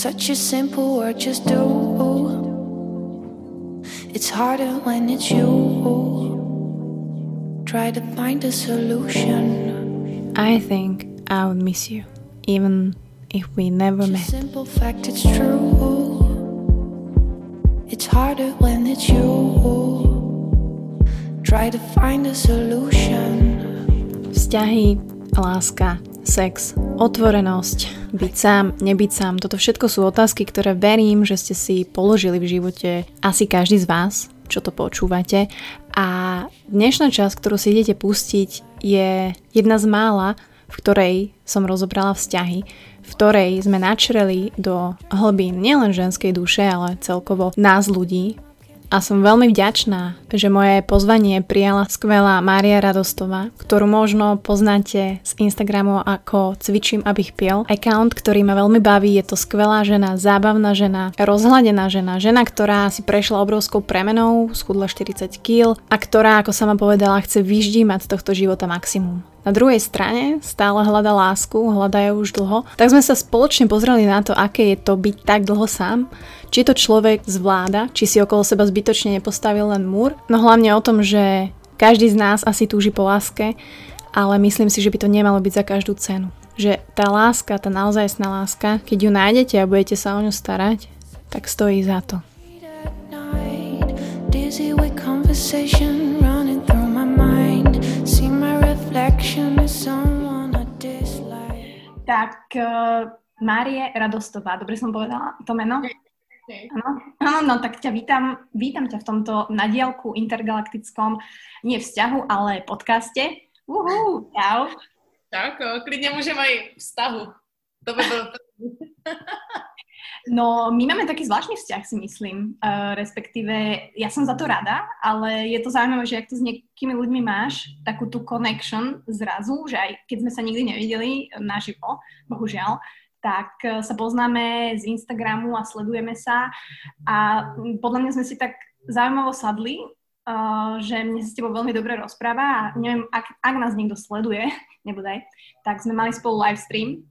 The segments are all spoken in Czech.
such a simple word, just do. It's harder when it's you. Try to find a solution. I think I would miss you, even if we never met. Simple fact, it's true. It's harder when it's you. Try to find a solution. Vzťahy, láska, sex, otvorenosť, byť sám, nebyť sám. Toto všetko sú otázky, ktoré verím, že ste si položili v živote asi každý z vás, čo to počúvate. A dnešná časť, ktorú si idete pustiť, je jedna z mála, v ktorej som rozobrala vzťahy, v ktorej sme načreli do hlbín nielen ženskej duše, ale celkovo nás ľudí, a som veľmi vďačná, že moje pozvanie prijala skvelá Mária Radostová, ktorú možno poznáte z Instagramu ako Cvičím, abych piel. Account, ktorý ma veľmi baví, je to skvelá žena, zábavná žena, rozhladená žena, žena, ktorá si prešla obrovskou premenou, schudla 40 kg a ktorá, ako sama povedala, chce vyždímať z tohto života maximum. Na druhej strane stále hľada lásku, hľadajú už dlho, tak sme sa spoločne pozreli na to, aké je to byť tak dlho sám, či to človek zvláda, či si okolo seba zbytočne nepostavil len múr, no hlavne o tom, že každý z nás asi túži po láske, ale myslím si, že by to nemalo byť za každú cenu. Že tá láska, tá naozajstná láska, keď ju nájdete a budete sa o ňu starať, tak stojí za to. Dizzy with conversation Tak, uh, Márie Radostová, dobre som povedala to meno? Áno, áno, no tak ťa vítam, vítam ťa v tomto nadielku intergalaktickom, nie vzťahu, ale podcaste. Uhú, čau. Tak, klidne môžem aj vztahu. To by bolo... No, my máme taký zvláštny vzťah, si myslím. Uh, respektíve, ja som za to rada, ale je to zaujímavé, že ak to s niekými ľuďmi máš, takú tú connection zrazu, že aj keď sme sa nikdy nevideli naživo, bohužiaľ, tak e, sa poznáme z Instagramu a sledujeme sa a podľa mňa sme si tak zaujímavo sadli, uh, že mne sa s tebou veľmi dobre rozpráva a neviem, ak, ak nás niekto sleduje, nebudaj, tak sme mali spolu live stream,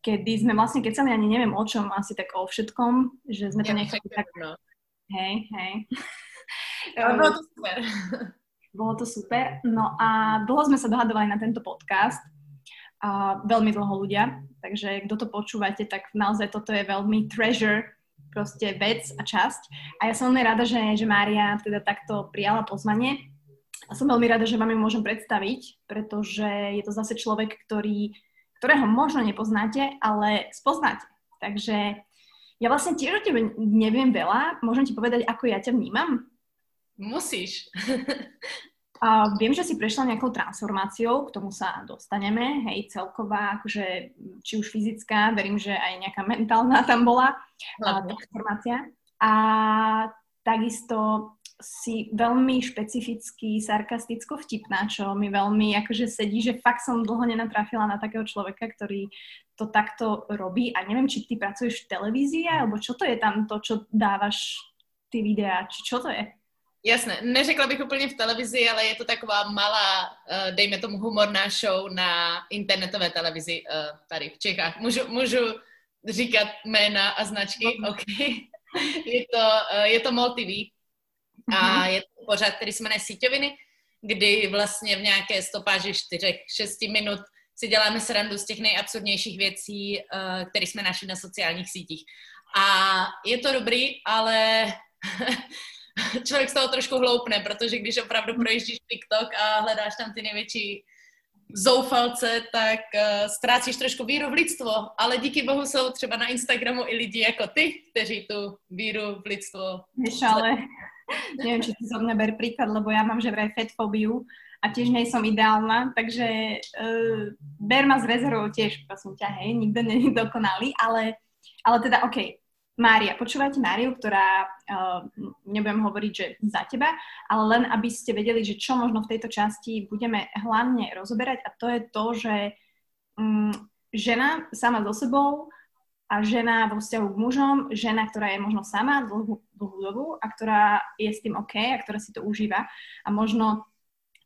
kedy sme vlastne kecali ani neviem o čom, asi tak o všetkom, že sme to ja, nechali tak... No. Hej, hej. Ale bolo to super. Bolo to super. No a dlho sme sa dohadovali na tento podcast a veľmi dlho ľudia, takže kto to počúvate, tak naozaj toto je veľmi treasure proste vec a časť. A ja som veľmi rada, že, že Mária teda takto prijala pozvanie. A som veľmi rada, že vám ju môžem predstaviť, pretože je to zase človek, ktorý, ktorého možno nepoznáte, ale spoznáte. Takže ja vlastne tiež o tebe neviem veľa. Môžem ti povedať, ako ja ťa vnímam? Musíš. A viem, že si prešla nejakou transformáciou, k tomu sa dostaneme, hej, celková, akože či už fyzická, verím, že aj nejaká mentálna tam bola a, transformácia. A takisto si veľmi špecificky, sarkasticko vtipná, čo mi veľmi akože sedí, že fakt som dlho nenatrafila na takého človeka, ktorý to takto robí a neviem, či ty pracuješ v televízii, alebo čo to je tam to, čo dávaš ty videá, či čo to je? Jasné, neřekla bych úplně v televizi, ale je to taková malá, uh, dejme tomu humorná show na internetové televizi uh, tady v Čechách. Můžu, můžu říkat jména a značky? Okay. okay. je, to, uh, je to MOL TV a mm-hmm. je to pořád, který se jmenuje Síťoviny, kdy vlastně v nějaké stopáži 4-6 minut si děláme srandu z těch nejabsurdnějších věcí, uh, které jsme našli na sociálních sítích. A je to dobrý, ale člověk z toho trošku hloupne, protože když opravdu projíždíš TikTok a hledáš tam ty největší zoufalce, tak uh, ztrácíš trošku víru v lidstvo, ale díky bohu jsou třeba na Instagramu i lidi jako ty, kteří tu víru v lidstvo... Víš, ale neviem, či si zo mňa ber príklad, lebo ja mám že vraj fetfóbiu a tiež nie som ideálna, takže uh, ber ma z rezervou tiež, prosím ťa, hej, nikto je dokonalý, ale, ale teda, OK, Mária, počúvajte Máriu, ktorá, uh, nebudem hovoriť, že za teba, ale len aby ste vedeli, že čo možno v tejto časti budeme hlavne rozoberať a to je to, že um, žena sama so sebou a žena vo vzťahu k mužom, žena, ktorá je možno sama dlhú, dlhú dobu a ktorá je s tým OK a ktorá si to užíva a možno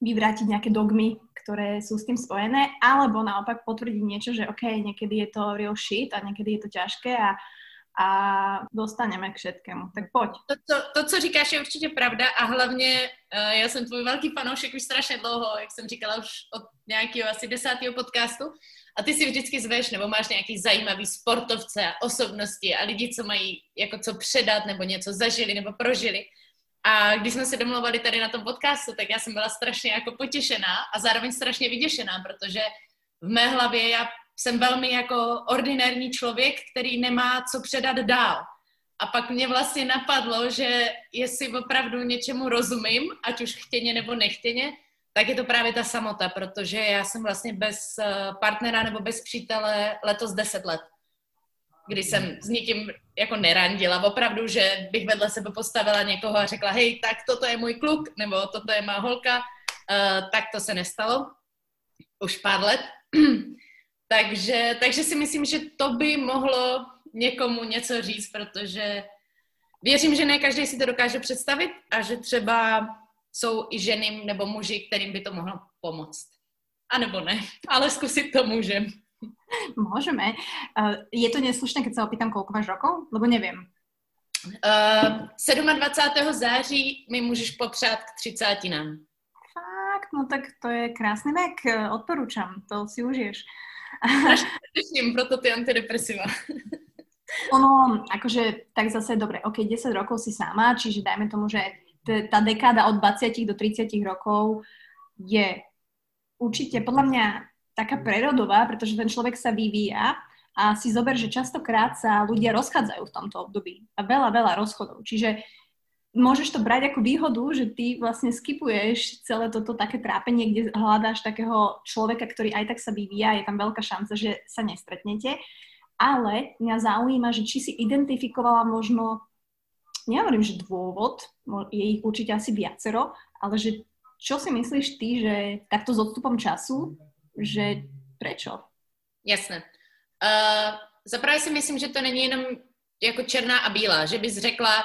vyvrátiť nejaké dogmy, ktoré sú s tým spojené, alebo naopak potvrdiť niečo, že OK, niekedy je to real shit a niekedy je to ťažké a a dostaneme k všetkému. Tak pojď. To, to, to, co říkáš, je určitě pravda a hlavně uh, já jsem tvůj velký fanoušek už strašně dlouho, jak jsem říkala už od nějakého asi desátého podcastu a ty si vždycky zveš nebo máš nějaký zajímavý sportovce a osobnosti a lidi, co mají jako co předat nebo něco zažili nebo prožili. A když jsme se domluvali tady na tom podcastu, tak já jsem byla strašně jako potěšená a zároveň strašně vyděšená, protože v mé hlavě já jsem velmi jako ordinární člověk, který nemá co předat dál. A pak mě vlastně napadlo, že jestli opravdu něčemu rozumím, ať už chtěně nebo nechtěně, tak je to právě ta samota, protože já jsem vlastně bez eh, partnera nebo bez přítele letos 10 let, kdy jsem s někým jako nerandila. Opravdu, že bych vedle sebe postavila někoho a řekla, hej, tak toto je můj kluk, nebo toto je má holka, uh, tak to se nestalo. Už pár let. takže, takže si myslím, že to by mohlo někomu něco říct, protože věřím, že ne každý si to dokáže představit a že třeba jsou i ženy nebo muži, kterým by to mohlo pomoct. A nebo ne, ale zkusit to můžem. Môžeme. Je to neslušné, keď sa opýtam, koľko máš rokov? Lebo neviem. Uh, 27. září mi můžeš popřát k 30 nám. Fakt, no tak to je krásný vek, odporúčam, to si užiješ. Těším, proto ty antidepresiva. ono, akože, tak zase, dobre, ok, 10 rokov si sama, čiže dajme tomu, že tá dekáda od 20 do 30 rokov je určite podľa mňa taká prerodová, pretože ten človek sa vyvíja a si zober, že častokrát sa ľudia rozchádzajú v tomto období a veľa, veľa rozchodov. Čiže môžeš to brať ako výhodu, že ty vlastne skipuješ celé toto také trápenie, kde hľadáš takého človeka, ktorý aj tak sa vyvíja, je tam veľká šanca, že sa nestretnete. Ale mňa zaujíma, že či si identifikovala možno, nehovorím, že dôvod, je ich určite asi viacero, ale že čo si myslíš ty, že takto s odstupom času že prečo? Jasné. Uh, zaprvé si myslím, že to není jenom jako černá a bílá, že bys řekla,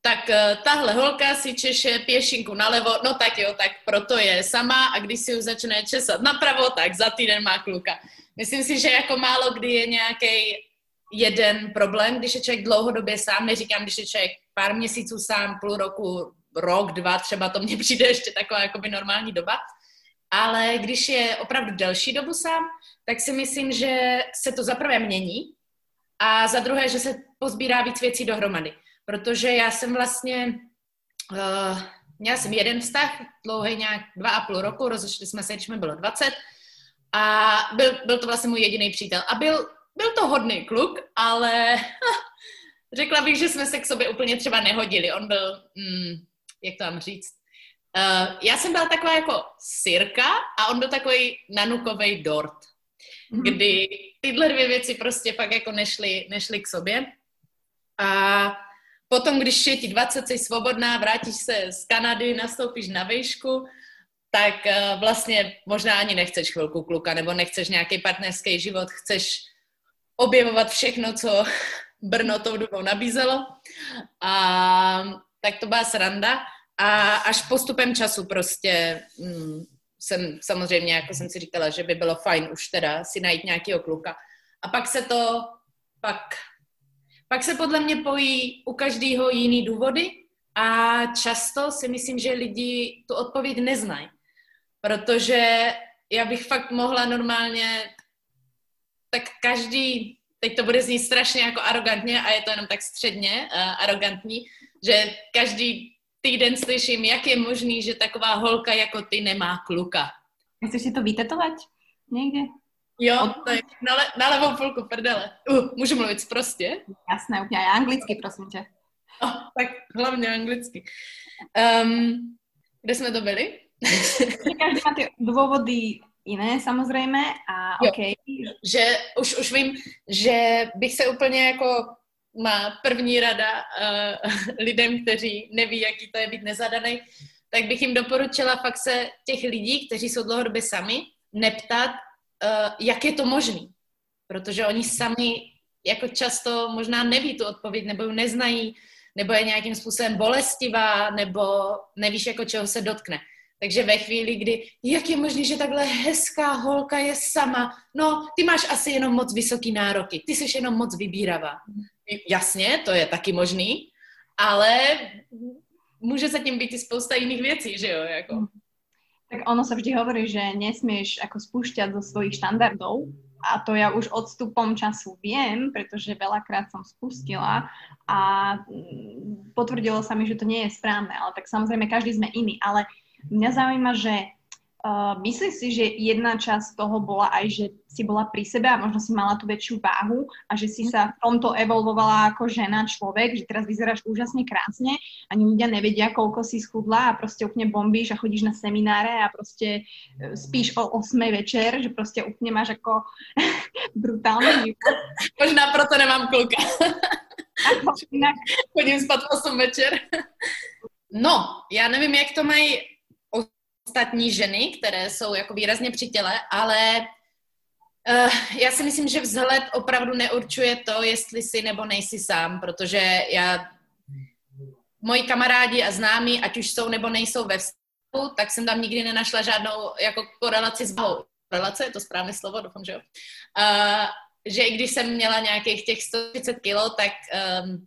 tak uh, tahle holka si češe pěšinku nalevo, no tak jo, tak proto je sama a když si už začne česat napravo, tak za týden má kluka. Myslím si, že jako málo kdy je nějaký jeden problém, když je člověk dlouhodobě sám, neříkám, když je člověk pár měsíců sám, půl roku, rok, dva, třeba to mně přijde ještě taková jakoby normální doba, ale když je opravdu delší dobu sám, tak si myslím, že se to za prvé mění a za druhé, že se pozbírá víc věcí dohromady. Protože já jsem vlastně, uh, měla jsem jeden vztah, dlouhý nějak dva a půl roku, rozešli jsme se, když mi bylo 20 a byl, byl to vlastně můj jediný přítel. A byl, byl to hodný kluk, ale řekla bych, že jsme se k sobě úplně třeba nehodili. On byl, mm, jak to mám říct, Uh, já jsem byla taková jako sirka a on byl takový nanukový dort, mm-hmm. kdy tyhle dvě věci prostě pak jako nešly, nešly k sobě. A potom, když je ti 20, jsi svobodná, vrátíš se z Kanady, nastoupíš na výšku, tak uh, vlastně možná ani nechceš chvilku kluka, nebo nechceš nějaký partnerský život, chceš objevovat všechno, co Brno tou dobou nabízelo. A tak to byla sranda. A až postupem času prostě mm, jsem samozřejmě, jako jsem si říkala, že by bylo fajn už teda si najít nějakého kluka. A pak se to, pak, pak se podle mě pojí u každého jiný důvody a často si myslím, že lidi tu odpověď neznají. Protože já bych fakt mohla normálně, tak každý, teď to bude znít strašně jako arrogantně a je to jenom tak středně uh, arrogantní, že každý týden slyším, jak je možný, že taková holka jako ty nemá kluka. Chceš si to vytetovat někde? Jo, to je na, le, na levou půlku prdele. Uh, můžu mluvit prostě? Jasné, úplně anglicky, prosím tě. Oh, tak hlavně anglicky. Um, kde jsme to byli? Každý má ty důvody jiné samozřejmě a jo, OK. Že už, už vím, že bych se úplně jako má první rada uh, lidem, kteří neví, jaký to je být nezadaný, tak bych jim doporučila fakt se těch lidí, kteří jsou dlouhodobě sami, neptat, uh, jak je to možný. Protože oni sami jako často možná neví tu odpověď, nebo ji neznají, nebo je nějakým způsobem bolestivá, nebo nevíš, jako čeho se dotkne. Takže ve chvíli, kdy, jak je možné, že takhle hezká holka je sama, no, ty máš asi jenom moc vysoký nároky, ty jsi jenom moc vybíravá. jasně, to je taky možný, ale může sa tím být i spousta jiných věcí, že jo, jako. Tak ono sa vždy hovorí, že nesmieš ako spúšťať zo svojich štandardov a to ja už odstupom času viem, pretože veľakrát som spustila a mm, potvrdilo sa mi, že to nie je správne, ale tak samozrejme každý sme iný, ale mňa zaujíma, že Uh, myslíš si, že jedna časť toho bola aj, že si bola pri sebe a možno si mala tú väčšiu váhu a že si sa v tomto evolvovala ako žena, človek, že teraz vyzeráš úžasne krásne, ani ľudia nevedia, koľko si schudla a proste úplne bombíš a chodíš na semináre a proste e, spíš o 8 večer, že proste úplne máš ako brutálny život. Možná proto nemám kluka. Chodím spát 8 večer. No, já nevím, jak to mají ostatní ženy, které jsou jako výrazně při těle, ale uh, já si myslím, že vzhled opravdu neurčuje to, jestli jsi nebo nejsi sám, protože já, moji kamarádi a známí, ať už jsou nebo nejsou ve vztahu, tak jsem tam nikdy nenašla žádnou jako korelaci s bahou. Korelace, je to správné slovo, doufám, že jo. Uh, že i když jsem měla nějakých těch 130 kilo, tak um,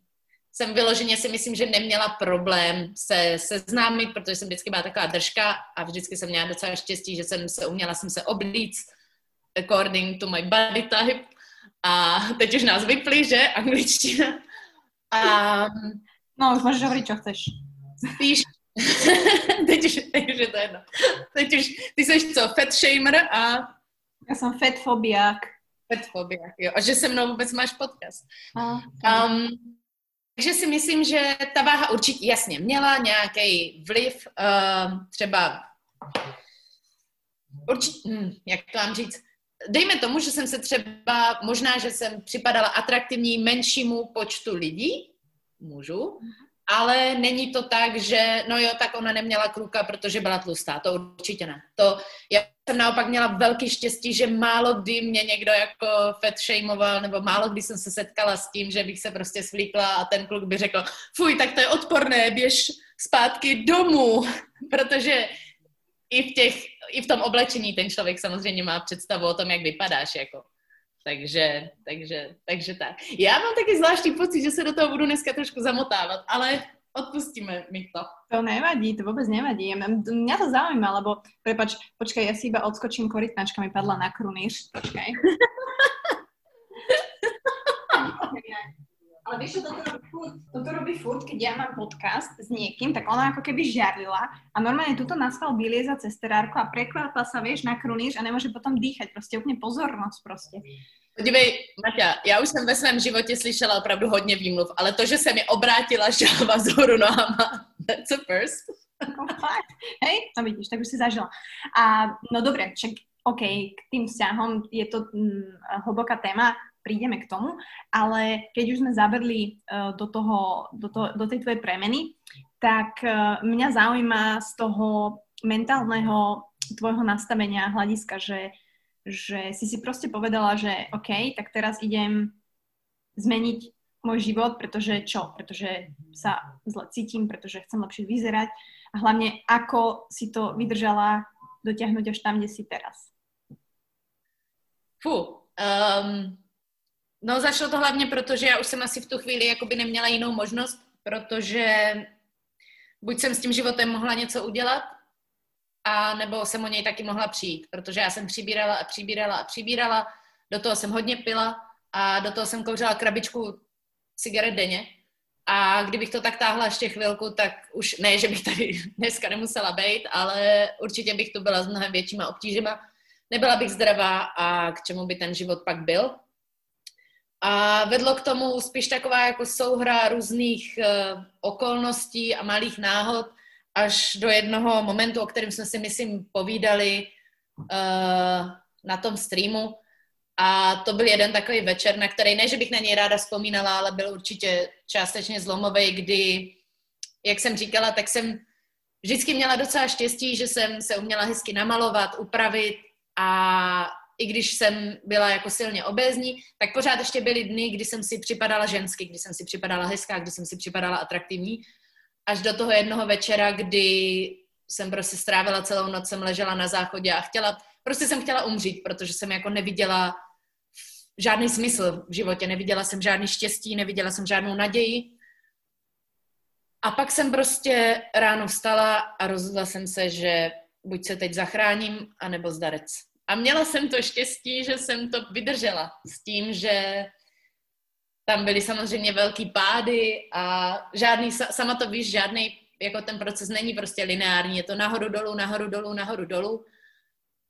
jsem vyloženě si myslím, že neměla problém se seznámit, protože jsem vždycky byla taková držka a vždycky jsem měla docela štěstí, že jsem se uměla jsem se oblíct according to my body type. A teď už nás vypli, že? Angličtina. A... No, už můžeš hovoriť, čo chceš. Spíš, teď už, teď už je to jedno. Teď už, ty jsi co, fat shamer a... Já jsem fat fobiák. Fat fobiák, jo. A že se mnou vůbec máš podcast. A, um, takže si myslím, že ta váha určitě jasně měla nějaký vliv, uh, třeba určitě, hm, jak to mám říct, dejme tomu, že jsem se třeba, možná, že jsem připadala atraktivní menšímu počtu lidí, mužů, ale není to tak, že no jo, tak ona neměla kluka, protože byla tlustá, to určitě ne. To, já jsem naopak měla velký štěstí, že málo kdy mě někdo jako fat shameoval, nebo málo kdy jsem se setkala s tím, že bych se prostě svlíkla a ten kluk by řekl, fuj, tak to je odporné, běž zpátky domů, protože i v, těch, i v tom oblečení ten člověk samozřejmě má představu o tom, jak vypadáš, jako. Takže, takže, takže tak. Já mám taky zvláštní pocit, že se do toho budu dneska trošku zamotávat, ale odpustíme mi to. To nevadí, to vôbec nevadí. Mňa to zaujíma, lebo, prepač, počkaj, ja si iba odskočím, korytnačka mi padla na krunýř, počkaj. Ale vieš, čo toto robí furt? Toto robí furt, keď ja mám podcast s niekým, tak ona ako keby žiarlila a normálne tuto nastal vylieza cez terárku a prekvapla sa, vieš, na krunýř a nemôže potom dýchať. Proste úplne pozornosť proste. Podívej, Maťa, já už jsem ve svém životě slyšela opravdu hodně výmluv, ale to, že se mi obrátila žába z horu nohama, that's a first. Fakt. Hej, no vidíš, tak už si zažila. A no dobre, však OK, k tým vzťahom je to hm, hlboká téma, prídeme k tomu, ale keď už sme zabrli uh, do, toho, do, to, do tej tvojej premeny, tak uh, mňa zaujíma z toho mentálneho tvojho nastavenia hľadiska, že, že si si proste povedala, že OK, tak teraz idem zmeniť môj život, pretože čo? Pretože sa zle cítim, pretože chcem lepšie vyzerať a hlavne ako si to vydržala dotiahnuť až tam, kde si teraz. Fú, um, No zašlo to hlavně proto, že já už jsem asi v tu chvíli jakoby neměla jinou možnost, protože buď jsem s tím životem mohla něco udělat, a nebo jsem o něj taky mohla přijít, protože já jsem přibírala a přibírala a přibírala, do toho jsem hodně pila a do toho jsem kouřila krabičku cigaret denně. A kdybych to tak táhla ještě chvilku, tak už ne, že bych tady dneska nemusela být, ale určitě bych tu byla s mnohem většíma obtížima. Nebyla bych zdravá a k čemu by ten život pak byl. A vedlo k tomu spíš taková jako souhra různých uh, okolností a malých náhod až do jednoho momentu, o kterém jsme si, myslím, povídali uh, na tom streamu. A to byl jeden takový večer, na který ne, že bych na něj ráda vzpomínala, ale byl určitě částečně zlomový, kdy, jak jsem říkala, tak jsem vždycky měla docela štěstí, že jsem se uměla hezky namalovat, upravit a i když jsem byla jako silně obézní, tak pořád ještě byly dny, kdy jsem si připadala žensky, kdy jsem si připadala hezká, kdy jsem si připadala atraktivní. Až do toho jednoho večera, kdy jsem prostě strávila celou noc, jsem ležela na záchodě a chtěla, prostě jsem chtěla umřít, protože jsem jako neviděla žádný smysl v životě, neviděla jsem žádný štěstí, neviděla jsem žádnou naději. A pak jsem prostě ráno vstala a rozhodla jsem se, že buď se teď zachráním, anebo zdarec. A měla jsem to štěstí, že jsem to vydržela s tím, že tam byly samozřejmě velký pády a žádný, sama to víš, žádný, jako ten proces není prostě lineární, je to nahoru dolů, nahoru dolů, nahoru dolů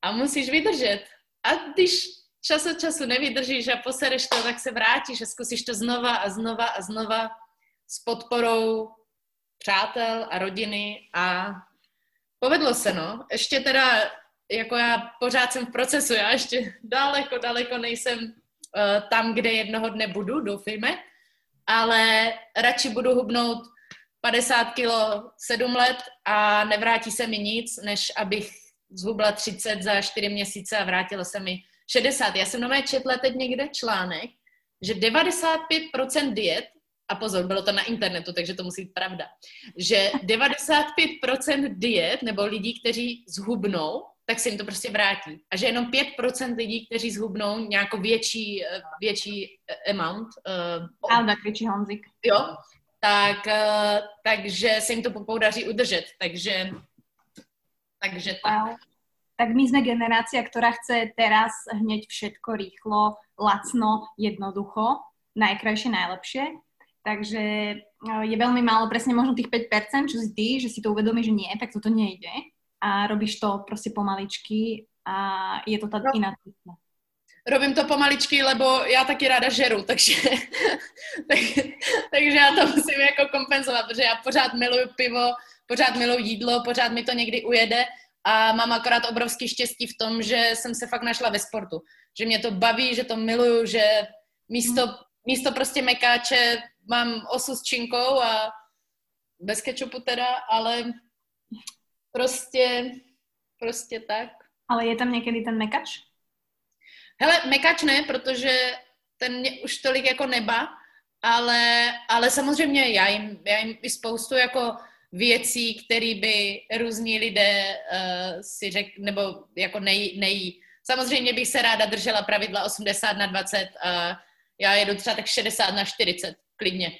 a musíš vydržet. A když čas od času nevydržíš a posereš to, tak se vrátíš a zkusíš to znova a znova a znova s podporou přátel a rodiny a povedlo se, no. Ještě teda, jako já pořád jsem v procesu, já ještě daleko, daleko nejsem tam, kde jednoho dne budu, doufejme, ale radši budu hubnout 50 kilo 7 let a nevrátí se mi nic, než abych zhubla 30 za 4 měsíce a vrátilo se mi 60. Já jsem nové četla teď někde článek, že 95% diet, a pozor, bylo to na internetu, takže to musí být pravda, že 95% diet nebo lidí, kteří zhubnou, tak se jim to prostě vrátí. A že jenom 5% lidí, kteří zhubnou nějakou větší, větší amount. Uh, Alda kričí Honzik. Jo, tak, uh, takže se jim to podaří udržet. Takže, takže tak. Tak my sme generácia, ktorá chce teraz hneď všetko rýchlo, lacno, jednoducho, najkrajšie, najlepšie. Takže eh, je veľmi málo, presne možno tých 5%, čo si ty, že si to uvedomí, že nie, tak toto nejde. A robíš to prostě pomaličky a je to tá no. iná cesta. Robím to pomaličky, lebo já taky ráda žeru, takže, tak, takže já to musím jako kompenzovat, protože já pořád miluju pivo, pořád miluju jídlo, pořád mi to někdy ujede a mám akorát obrovský štěstí v tom, že jsem se fakt našla ve sportu. Že mě to baví, že to miluju, že místo, místo prostě mekáče mám osu s činkou a bez kečupu teda, ale prostě, prostě tak. Ale je tam někdy ten mekač? Hele, mekač ne, protože ten mě už tolik jako neba, ale, ale samozřejmě já jim, já jim i spoustu jako věcí, které by různí lidé uh, si řek, nebo jako nej, nejí. Samozřejmě bych se ráda držela pravidla 80 na 20 a já jedu třeba tak 60 na 40, klidně.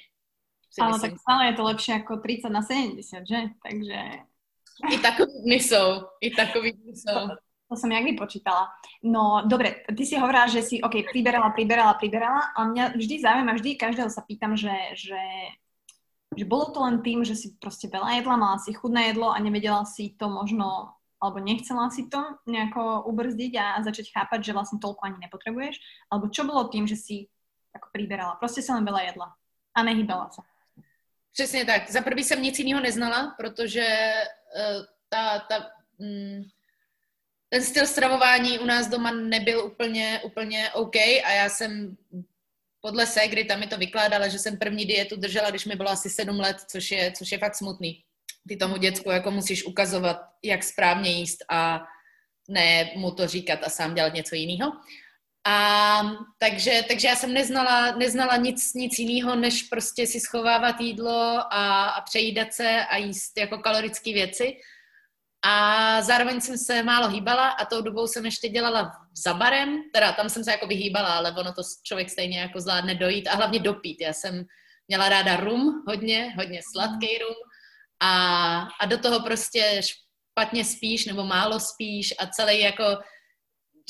Ale tak stále je to lepší jako 30 na 70, že? Takže... I takový jsou, i takový jsou. To, to som jak vypočítala. No, dobre, ty si hovorila, že si, OK, priberala, priberala, priberala a mňa vždy zaujíma, vždy každého sa pýtam, že, že že bolo to len tým, že si proste veľa jedla, mala si chudné jedlo a nevedela si to možno, alebo nechcela si to nejako ubrzdiť a začať chápať, že vlastne toľko ani nepotrebuješ, alebo čo bolo tým, že si ako priberala, prostě se len veľa jedla a nehybala se. Přesně tak. Za prvý jsem nic jiného neznala, protože ta, ta, mm, ten styl stravování u nás doma nebyl úplně, úplně OK a já jsem podle kdy tam mi to vykládala, že jsem první dietu držela, když mi bylo asi sedm let, což je, což je fakt smutný. Ty tomu děcku jako musíš ukazovat, jak správně jíst a ne mu to říkat a sám dělat něco jiného. A takže, takže já jsem neznala, neznala nic, nic jiného, než prostě si schovávat jídlo a, a přejídat se a jíst jako kalorické věci. A zároveň jsem se málo hýbala a tou dobou jsem ještě dělala za barem, teda tam jsem se jako vyhýbala, ale ono to člověk stejně jako zvládne dojít a hlavně dopít. Já jsem měla ráda rum hodně, hodně sladký rum a, a do toho prostě špatně spíš nebo málo spíš a celý jako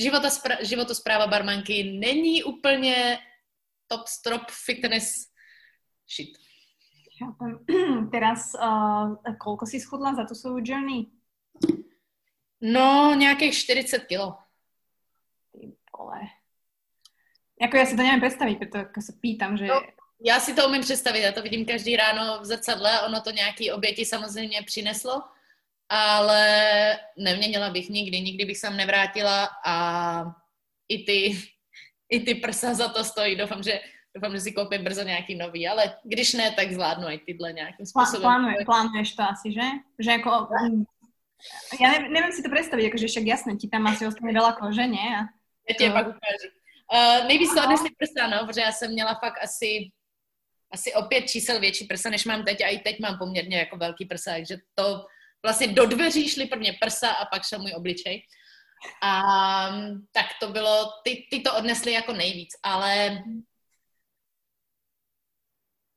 životospra- životospráva barmanky není úplně top strop fitness shit. Teraz, uh, koľko si schudla za tu svou journey? No, nějakých 40 kilo. Ty vole. Jako já si to nevím představit, protože jako se pýtam, že... No, já si to umím představit, já to vidím každý ráno v zrcadle, ono to nějaký oběti samozřejmě přineslo, ale neměnila bych nikdy, nikdy bych sem nevrátila a i ty, i ty prsa za to stojí. Doufám, že doufám, že si koupím brzo nějaký nový, ale když ne, tak zvládnu i tyhle nějakým způsobem. Plánuje, plánuješ to asi, že? Že jako Ja neviem, neviem si to predstaviť, akože však jasné, ti tam asi ostane veľa kože, nie? A já ti je pak ukážu. Uh, nejvíc to odnesli prsa, no, protože já jsem měla fakt asi, asi o pět čísel větší prsa, než mám teď a i teď mám poměrně jako velký prsa, takže to vlastně do dveří šly prvně prsa a pak šel můj obličej. A tak to bylo, ty, ty to odnesly jako nejvíc, ale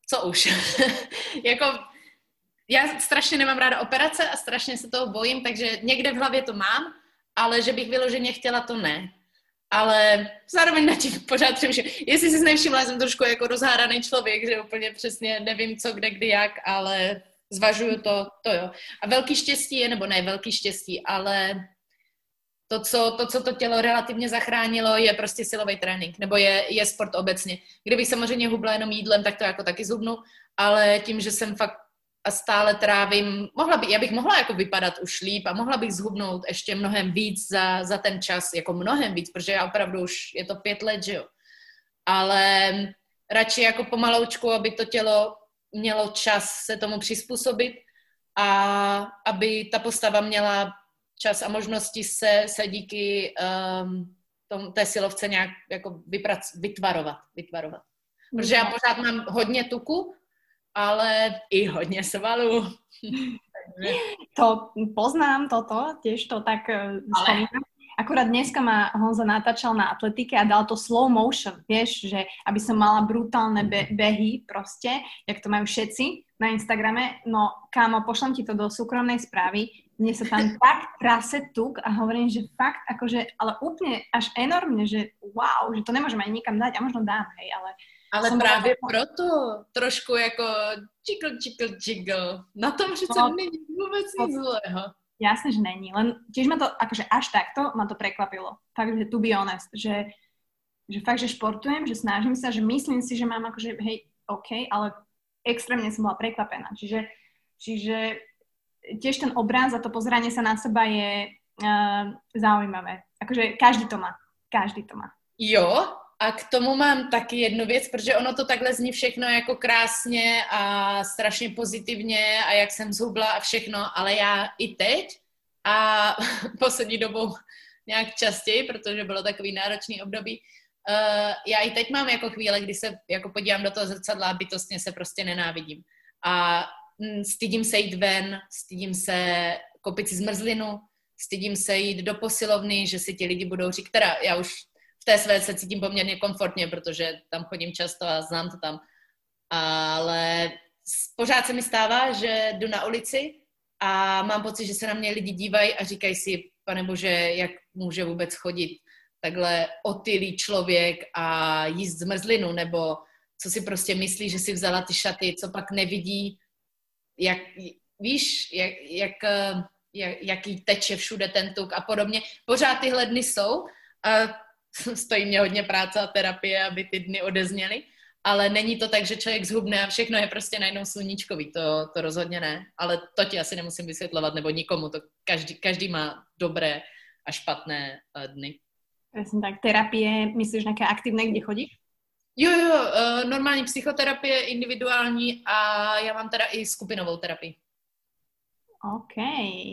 co už. jako já strašně nemám ráda operace a strašně se toho bojím, takže někde v hlavě to mám, ale že bych vyloženě chtěla, to ne. Ale zároveň na tím pořád přemýšlím. Jestli jsi nevšimla, jsem trošku jako rozhádaný člověk, že úplně přesně nevím, co, kde, kdy, jak, ale zvažuju to, to jo. A velký štěstí je, nebo ne velký štěstí, ale to co, to, co to tělo relativně zachránilo, je prostě silový trénink, nebo je, je sport obecně. Kdybych samozřejmě hubla jenom jídlem, tak to jako taky zhubnu, ale tím, že jsem fakt a stále trávím, mohla by, já bych mohla jako vypadat už líp a mohla bych zhubnout ještě mnohem víc za, za ten čas, jako mnohem víc, protože já opravdu už, je to pět let, že jo. Ale radši jako pomaloučku, aby to tělo mělo čas se tomu přizpůsobit a aby ta postava měla čas a možnosti se, se díky um, tom, té silovce nějak jako vyprac, vytvarovat, vytvarovat. Protože já pořád mám hodně tuku, ale i hodně svalů. to poznám toto, tiež to tak uh, spomínam. Akurát dneska ma Honza natáčal na atletike a dal to slow motion, vieš, že aby som mala brutálne be- behy proste, jak to majú všetci na Instagrame. No, kámo, pošlem ti to do súkromnej správy. Mne sa tam tak trase tuk a hovorím, že fakt, akože, ale úplne až enormne, že wow, že to nemôžem ani nikam dať a možno dám, hej, ale ale Jsem právě byla... proto trošku jako jiggle, jiggle, jiggle. Na tom že no, není vůbec nic zlého. Jasne, že není. Len tiež ma to, akože až takto ma to prekvapilo. Fakt, že to be honest, že, že fakt, že športujem, že snažím sa, že myslím si, že mám akože, hej, OK, ale extrémne som bola prekvapená. Čiže, čiže tiež ten obraz a to pozeranie sa na seba je uh, zaujímavé. Akože každý to má. Každý to má. Jo, a k tomu mám taky jednu věc, protože ono to takhle zní všechno jako krásně a strašně pozitivně a jak jsem zhubla a všechno, ale já i teď a poslední dobou nějak častěji, protože bylo takový náročný období, uh, já i teď mám jako chvíle, kdy se jako podívám do toho zrcadla a bytostně se prostě nenávidím. A hm, stydím se jít ven, stydím se kopit si zmrzlinu, stydím se jít do posilovny, že si ti lidi budou říkat, teda já už v té své se cítím poměrně komfortně, protože tam chodím často a znám to tam. Ale pořád se mi stává, že jdu na ulici a mám pocit, že se na mě lidi dívají a říkají si, pane bože, jak může vůbec chodit takhle otylý člověk a jíst zmrzlinu, nebo co si prostě myslí, že si vzala ty šaty, co pak nevidí, jak, víš, jak, jak, jak, jaký teče všude ten tuk a podobně. Pořád tyhle dny jsou a stojí mě hodně práce a terapie, aby ty dny odezněly, ale není to tak, že člověk zhubne a všechno je prostě najednou sluníčkový, to, to rozhodně ne, ale to ti asi nemusím vysvětlovat, nebo nikomu, to každý, každý má dobré a špatné uh, dny. Presne tak. Terapie, myslíš nějaké aktivné, kde chodíš? Jo, jo, uh, normální psychoterapie, individuální a já mám teda i skupinovou terapii. OK.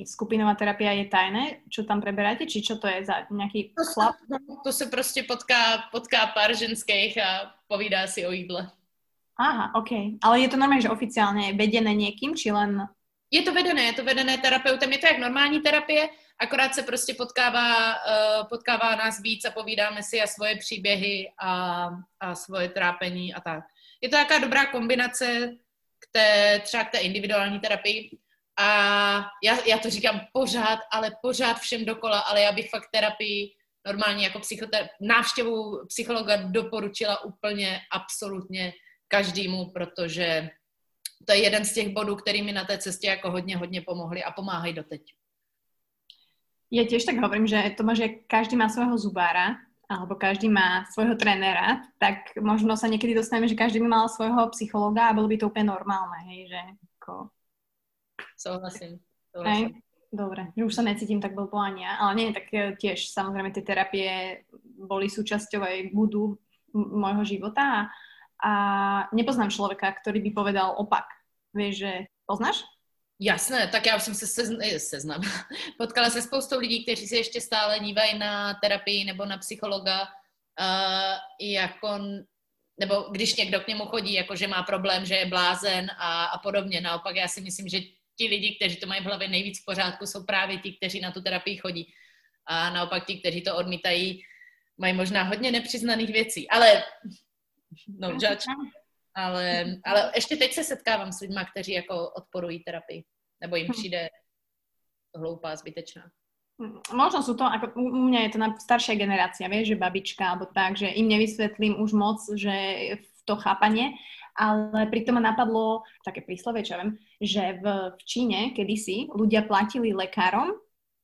Skupinová terapia je tajné? Čo tam preberáte? Či čo to je za nějaký chlap? To se prostě potká, potká pár ženských a povídá si o jídle. Aha, OK. Ale je to normálně, že oficiálně vedené někým, či len... Je to vedené, je to vedené terapeutem. Je to jak normální terapie, akorát se prostě potkává, uh, potkává nás víc a povídáme si a svoje příběhy a, a svoje trápení a tak. Je to taková dobrá kombinace k té, třeba k té individuální terapii, a já, já to říkám pořád, ale pořád všem dokola, ale já bych fakt terapii normálně jako psychoter- návštěvu psychologa doporučila úplně absolutně každému, protože to je jeden z těch bodů, který mi na té cestě jako hodně, hodně pomohli a pomáhají doteď. Ja tiež tak hovorím, že to má, že každý má svojho zubára, alebo každý má svojho trenéra, tak možno sa niekedy dostaneme, že každý by mal svojho psychologa a bolo by to úplne normálne, hej, že ako Souhlasím. Hej, dobre, že už sa necítim tak blbo ani ja, ale nie, tak e, tiež samozrejme tie terapie boli súčasťou aj budú môjho života a, a nepoznám človeka, ktorý by povedal opak. Vieš, že poznáš? Jasné, tak já už jsem se sezn- eh, seznam. Potkala se spoustou lidí, kteří se ještě stále dívají na terapii nebo na psychologa uh, jako, nebo když někdo k němu chodí, jako že má problém, že je blázen a, a podobně. Naopak já si myslím, že ti lidi, kteří to mají v hlavě nejvíc v pořádku, jsou právě ti, kteří na tu terapii chodí. A naopak ti, kteří to odmítají, mají možná hodně nepřiznaných věcí. Ale no judge. Ale, ale ještě teď se setkávám s lidmi, kteří jako odporují terapii. Nebo jim hm. přijde hloupá, zbytečná. Možno sú to, ako u mňa je to na staršia generácia, vieš, že babička, alebo tak, že im nevysvetlím už moc, že v to chápanie, ale pritom ma napadlo také príslovie, čo viem, že v, v Číne kedysi ľudia platili lekárom,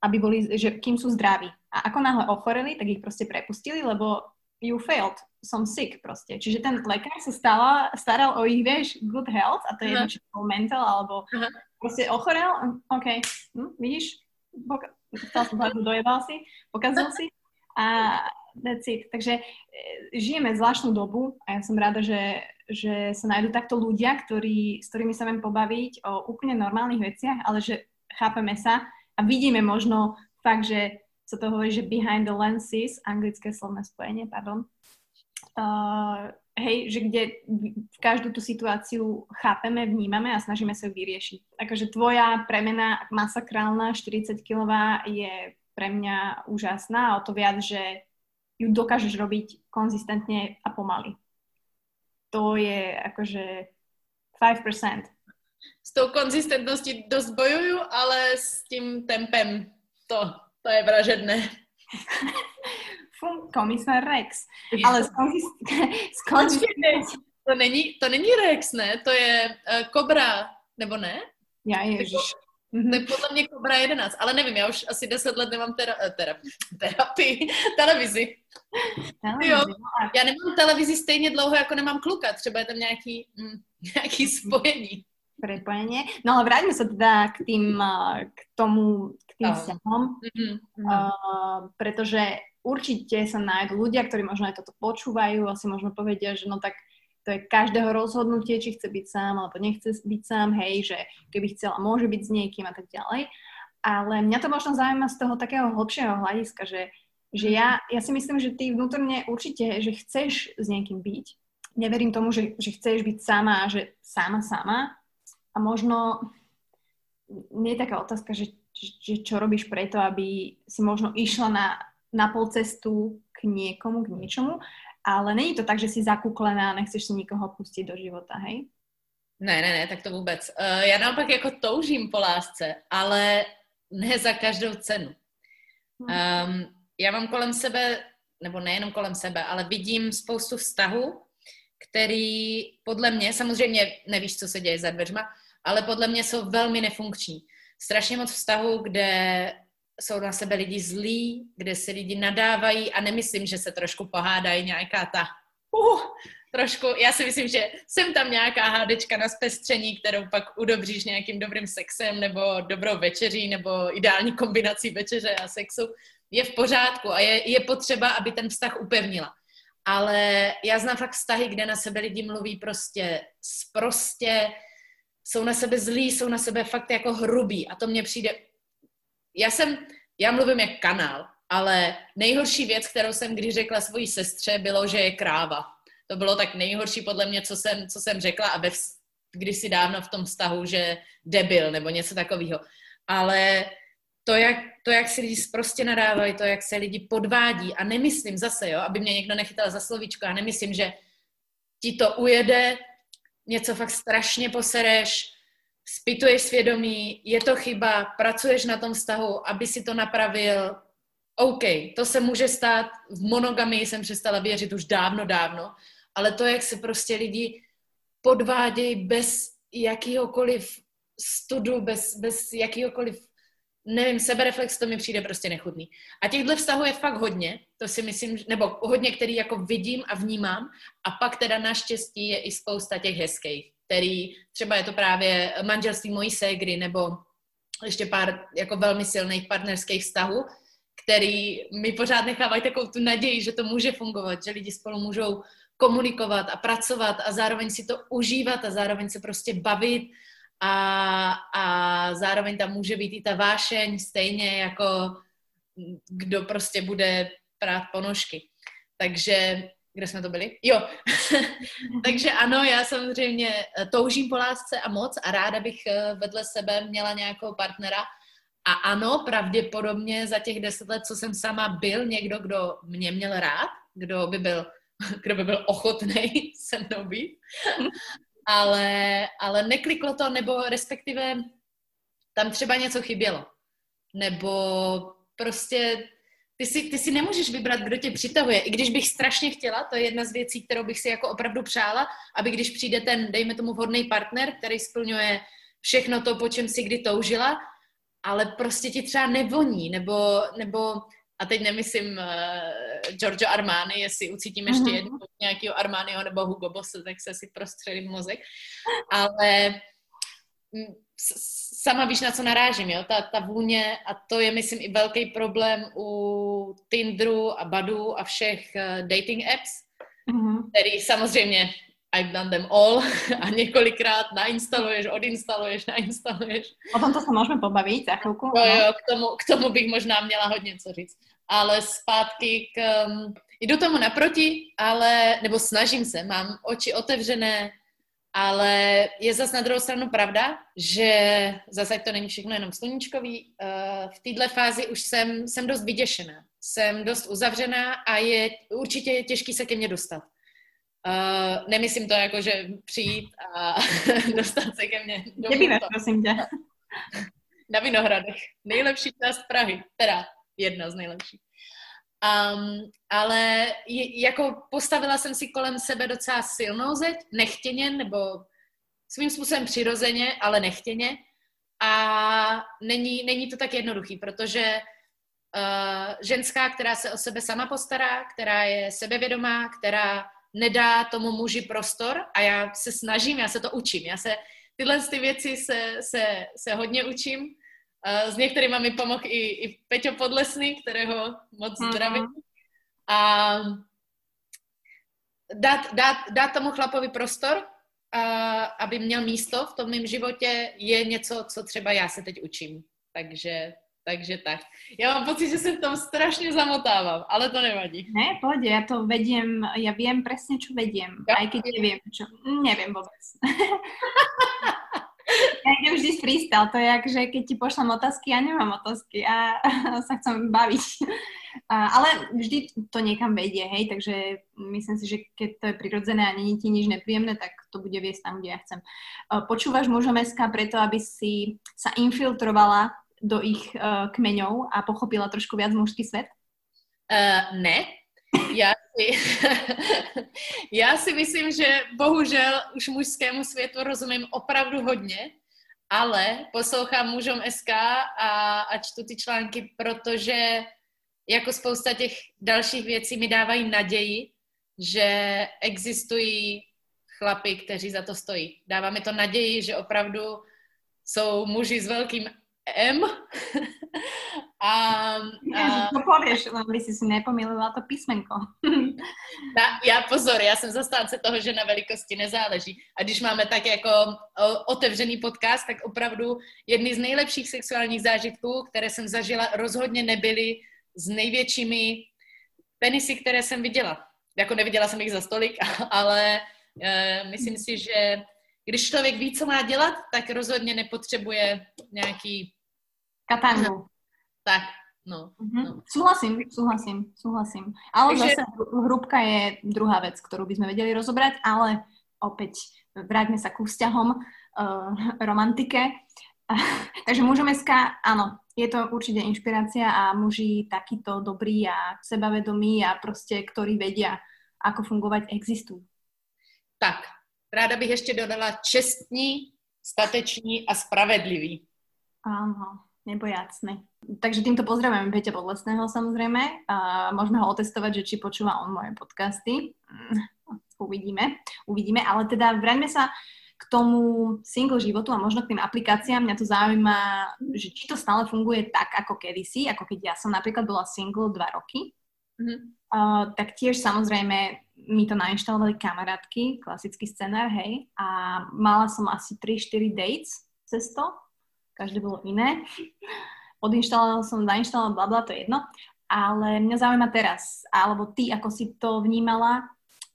aby boli, že kým sú zdraví. A ako náhle ochoreli, tak ich proste prepustili, lebo you failed, som sick proste. Čiže ten lekár sa stala, staral o ich, vieš, good health, a to je uh-huh. jedno, mental, alebo uh-huh. proste ochorel, OK, hm, vidíš, chcel som povedať, dojebal si, pokazil si a that's it. Takže e, žijeme zvláštnu dobu a ja som rada, že, že sa nájdú takto ľudia, ktorí, s ktorými sa viem pobaviť o úplne normálnych veciach, ale že chápeme sa a vidíme možno fakt, že sa to hovorí, že behind the lenses, anglické slovné spojenie, pardon, uh, hej, že kde v každú tú situáciu chápeme, vnímame a snažíme sa ju vyriešiť. Akože tvoja premena masakrálna 40-kilová je pre mňa úžasná a o to viac, že ju dokážeš robiť konzistentne a pomaly. To je akože 5%. S tou konzistentností dost bojuju, ale s tím tempem to, to je vražedné. komisár Rex. Ale skončit... To není, to není Rex, ne? To je uh, Kobra, nebo ne? Já ježiš. Mm-hmm. To je podle mě Kobra 11, ale nevím, já už asi 10 let nemám tera, eh, tera, terapii, televizi. Jo, já nemám televizi stejně dlouho, jako nemám kluka, třeba je tam nějaký, mm, nějaký spojení. Prepojenie. No ale vráťme sa teda k tým, eh, k tomu, k tým vzťahom, mm-hmm. uh, pretože určite sa nájdú ľudia, ktorí možno aj toto počúvajú a si možno povedia, že no tak to je každého rozhodnutie, či chce byť sám alebo nechce byť sám, hej, že keby chcela, môže byť s niekým a tak ďalej. Ale mňa to možno zaujíma z toho takého hlbšieho hľadiska, že, že ja, ja si myslím, že ty vnútorne určite, že chceš s niekým byť. Neverím tomu, že, že chceš byť sama že sama, sama. A možno nie je taká otázka, že, že čo robíš preto, aby si možno išla na na pol cestu k niekomu, k niečomu, ale není to tak, že si zakuklená a nechceš si nikoho pustit do života, hej? Ne, ne, ne, tak to vůbec. Uh, já naopak jako toužím po lásce, ale ne za každou cenu. Um, já mám kolem sebe, nebo nejenom kolem sebe, ale vidím spoustu vztahů, který podle mě, samozřejmě nevíš, co se děje za dveřma, ale podle mě jsou velmi nefunkční. Strašně moc vztahů, kde jsou na sebe lidi zlí, kde si lidi nadávají a nemyslím, že se trošku pohádají nějaká ta uh, trošku, já si myslím, že jsem tam nějaká hádečka na zpestření, kterou pak udobříš nějakým dobrým sexem nebo dobrou večeří nebo ideální kombinací večeře a sexu, je v pořádku a je, je potřeba, aby ten vztah upevnila. Ale já znám fakt vztahy, kde na sebe lidi mluví prostě sprostě, jsou na sebe zlí, jsou na sebe fakt jako hrubí a to mně přijde já jsem, já mluvím jak kanál, ale nejhorší věc, kterou jsem když řekla svojí sestře, bylo, že je kráva. To bylo tak nejhorší podle mě, co jsem, co jsem řekla a ve, kdysi dávno v tom vztahu, že debil nebo něco takového. Ale to jak, to, jak si lidi prostě nadávají, to, jak se lidi podvádí a nemyslím zase, jo, aby mě někdo nechytal za slovíčko, a nemyslím, že ti to ujede, něco fakt strašně posereš, spituješ svědomí, je to chyba, pracuješ na tom vztahu, aby si to napravil. OK, to se může stát, v monogamii jsem přestala věřit už dávno, dávno, ale to, jak se prostě lidi podvádějí bez jakýhokoliv studu, bez, bez jakýhokoliv, nevím, sebereflex, to mi přijde prostě nechutný. A těchto vztahů je fakt hodně, to si myslím, nebo hodně, který jako vidím a vnímám a pak teda naštěstí je i spousta těch hezkých který třeba je to právě manželství mojí ségry nebo ještě pár jako velmi silných partnerských vztahů, který mi pořád nechávají takovou tu naději, že to může fungovat, že lidi spolu můžou komunikovat a pracovat a zároveň si to užívat a zároveň se prostě bavit a, a zároveň tam může být i ta vášeň stejně jako kdo prostě bude prát ponožky. Takže kde jsme to byli? Jo. Takže ano, já samozřejmě eh, toužím po lásce a moc a ráda bych eh, vedle sebe měla nějakou partnera, A ano, pravděpodobně za těch deset let, co jsem sama byl někdo, kdo mě měl rád, kdo by byl, kdo by byl ochotný se mnou být, ale, ale nekliklo to, nebo respektive tam třeba něco chybělo. Nebo prostě ty si, ty si nemůžeš vybrat, kdo tě přitahuje. I když bych strašně chtěla, to je jedna z věcí, kterou bych si jako opravdu přála, aby když přijde ten, dejme tomu, vhodný partner, který splňuje všechno to, po čem si kdy toužila, ale prostě ti třeba nevoní, nebo, nebo a teď nemyslím uh, Giorgio Armani, jestli ucítím ještě mm-hmm. jednu nějakého Armaniho nebo Hugo Boss, tak se si prostředím mozek, ale sama víš, na co narážím, jo? Ta, ta vůně a to je, myslím, i velký problém u Tinderu a Badu a všech uh, dating apps, mm-hmm. který samozřejmě I've done them all a několikrát nainstaluješ, odinstaluješ, nainstaluješ. O tomto se můžeme pobavit za chvilku. Jo, jo, k tomu, k tomu bych možná měla hodně co říct. Ale zpátky k... Um, jdu tomu naproti, ale, nebo snažím se, mám oči otevřené, ale je zase na druhou stranu pravda, že zase to není všechno jenom sluníčkový. Uh, v této fázi už jsem, jsem dost vyděšená. Jsem dost uzavřená a je určitě je těžký se ke mně dostat. Uh, nemyslím to jako, že přijít a dostat se ke mně. Kde býváš, prosím tě? Na Vinohradech. Nejlepší část Prahy. Teda jedna z nejlepších. Um, ale jako postavila jsem si kolem sebe docela silnou zeď, nechtěně, nebo svým způsobem přirozeně, ale nechtěně. A není, není to tak jednoduchý, protože uh, ženská, která se o sebe sama postará, která je sebevědomá, která nedá tomu muži prostor a já se snažím, já se to učím. Já se tyhle ty věci se, se, se hodně učím. S některými mi pomohl i, i Peťo Podlesný, kterého moc mhm. zdravím. A dát, dát, dát tomu chlapovi prostor, a, aby měl místo v tom mém životě, je něco, co třeba já se teď učím. Takže takže tak. Já mám pocit, že se v tom strašně zamotávám, ale to nevadí. Ne, pohodě, já to vedím, já vím přesně, co vedím, ja. aj keď nevím, čo, nevím vůbec. ja idem vždy freestyle, to je jak, že keď ti pošlám otázky, ja nemám otázky a sa chcem baviť. ale vždy to niekam vedie, hej, takže myslím si, že keď to je prirodzené a není ti nič nepríjemné, tak to bude viesť tam, kde ja chcem. Počúvaš mužom SK preto, aby si sa infiltrovala do ich uh, kmeňov a pochopila trošku viac mužský svět? Uh, ne. Já si, já si myslím, že bohužel už mužskému světu rozumím opravdu hodně, ale poslouchám mužom SK a, a čtu ty články, protože jako spousta těch dalších věcí mi dávají naději, že existují chlapy, kteří za to stojí. Dává mi to naději, že opravdu jsou muži s velkým M. a, a... To pověš, aby si si nepomílila to písmenko. Na, já pozor, já jsem zastánce toho, že na velikosti nezáleží. A když máme tak jako otevřený podcast, tak opravdu jedny z nejlepších sexuálních zážitků, které jsem zažila, rozhodně nebyly s největšími penisy, které jsem viděla. Jako neviděla jsem jich za stolik, ale uh, myslím si, že když člověk ví, co má dělat, tak rozhodně nepotřebuje nějaký... Katangu. Tak, no. Mm-hmm. no. Súhlasím, súhlasím, súhlasím. Ale Takže... zase hrubka je druhá věc, kterou bychom věděli rozobrať, ale opět vráťme sa ku vzťahom, uh, romantike. Takže mužom SK, áno, je to určite inšpirácia a muži takýto dobrý a sebavedomí a prostě, ktorí vedia, ako fungovať, existujú. Tak, Ráda bych ještě dodala čestní, stateční a spravedlivý. Áno, nebojácný. Takže týmto pozdravujeme Peťa Podlesného samozrejme a môžeme ho otestovať, že či počúva on moje podcasty. Mm, uvidíme, uvidíme, ale teda vraňme sa k tomu single životu a možno k tým aplikáciám. Mňa to zaujíma, že či to stále funguje tak, ako kedysi, ako keď ja som napríklad bola single dva roky. Mm-hmm. Uh, tak tiež samozrejme mi to nainštalovali kamarátky, klasický scenár, hej, a mala som asi 3-4 dates cez to, každé bolo iné. Odinštalovala som, nainštalovala, bla, bla, to je jedno. Ale mňa zaujíma teraz, alebo ty, ako si to vnímala,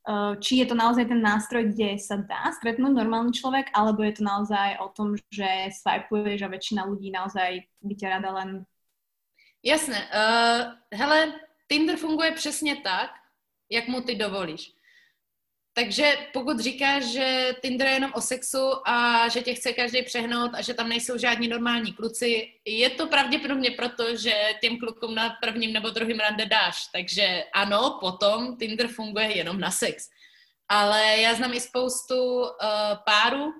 uh, či je to naozaj ten nástroj, kde sa dá stretnúť normálny človek, alebo je to naozaj o tom, že swipeuješ a väčšina ľudí naozaj by ťa rada len... Jasné. Uh, hele, Tinder funguje přesně tak, jak mu ty dovolíš. Takže pokud říkáš, že Tinder je jenom o sexu a že tě chce každý přehnout a že tam nejsou žádní normální kluci, je to pravděpodobně proto, že těm klukům na prvním nebo druhém rande dáš. Takže ano, potom Tinder funguje jenom na sex. Ale já znám i spoustu uh, párů,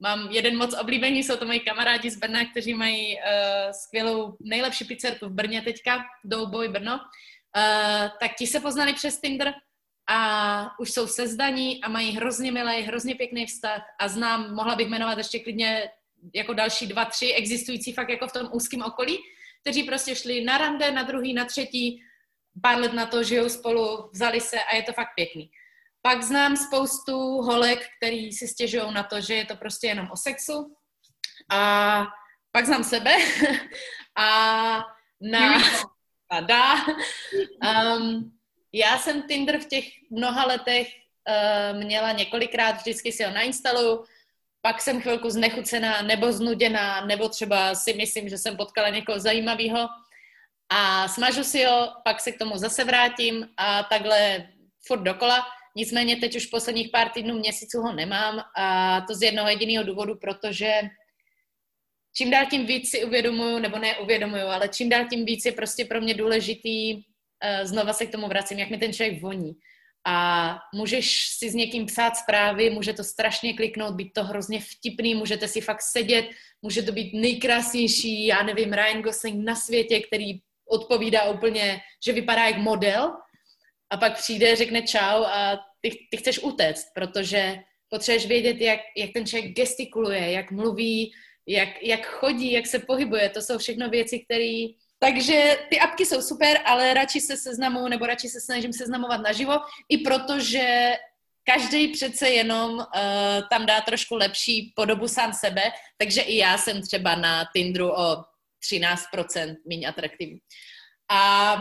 mám jeden moc oblíbený, jsou to moji kamarádi z Brna, kteří mají uh, skvělou, nejlepší pizzerku v Brně teďka, Doughboy Brno, uh, tak ti se poznali přes Tinder a už jsou sezdaní a mají hrozně milý, hrozně pěkný vztah a znám, mohla bych jmenovat ještě klidně jako další dva, tři existující fakt jako v tom úzkém okolí, kteří prostě šli na rande, na druhý, na třetí, pár let na to žijou spolu, vzali se a je to fakt pěkný. Pak znám spoustu holek, který si stěžují na to, že je to prostě jenom o sexu. A pak znám sebe a na... A dá. Um, já jsem Tinder v těch mnoha letech uh, měla několikrát, vždycky si ho nainstaluju, pak jsem chvilku znechucená nebo znuděná, nebo třeba si myslím, že jsem potkala někoho zajímavého a smažu si ho, pak se k tomu zase vrátím a takhle furt dokola. Nicméně teď už posledních pár týdnů, měsíců ho nemám a to z jednoho jediného důvodu, protože čím dál tím víc si uvědomuju, nebo ne uvědomuju, ale čím dál tím víc je prostě pro mě důležitý znova se k tomu vracím, jak mi ten člověk voní. A můžeš si s někým psát zprávy, může to strašně kliknout, být to hrozně vtipný, můžete si fakt sedět, může to být nejkrásnější, já nevím, Ryan Gosling na světě, který odpovídá úplně, že vypadá jak model a pak přijde, řekne čau a ty, ty chceš utéct, protože potřebuješ vědět, jak, jak ten člověk gestikuluje, jak mluví, jak, jak chodí, jak se pohybuje. To jsou všechno věci, které takže ty apky jsou super, ale radši se seznamuju nebo radši se snažím seznamovat naživo, i protože každý přece jenom uh, tam dá trošku lepší podobu sám sebe, takže i já jsem třeba na Tinderu o 13% méně atraktivní. A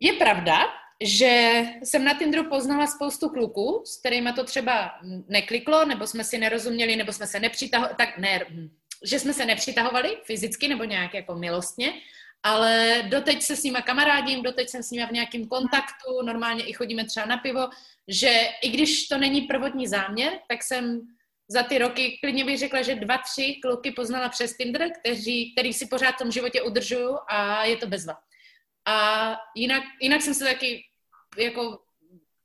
je pravda, že jsem na Tinderu poznala spoustu kluků, s kterými to třeba nekliklo, nebo jsme si nerozuměli, nebo jsme se nepřitahovali, tak ne, že jsme se nepřitahovali fyzicky nebo nějak jako milostně, ale doteď se s nima kamarádím, doteď jsem s nima v nějakém kontaktu, normálně i chodíme třeba na pivo, že i když to není prvotní záměr, tak jsem za ty roky, klidně bych řekla, že dva, tři kluky poznala přes Tinder, kteří, který si pořád v tom životě udržuju a je to bezva. A jinak, jinak jsem se taky jako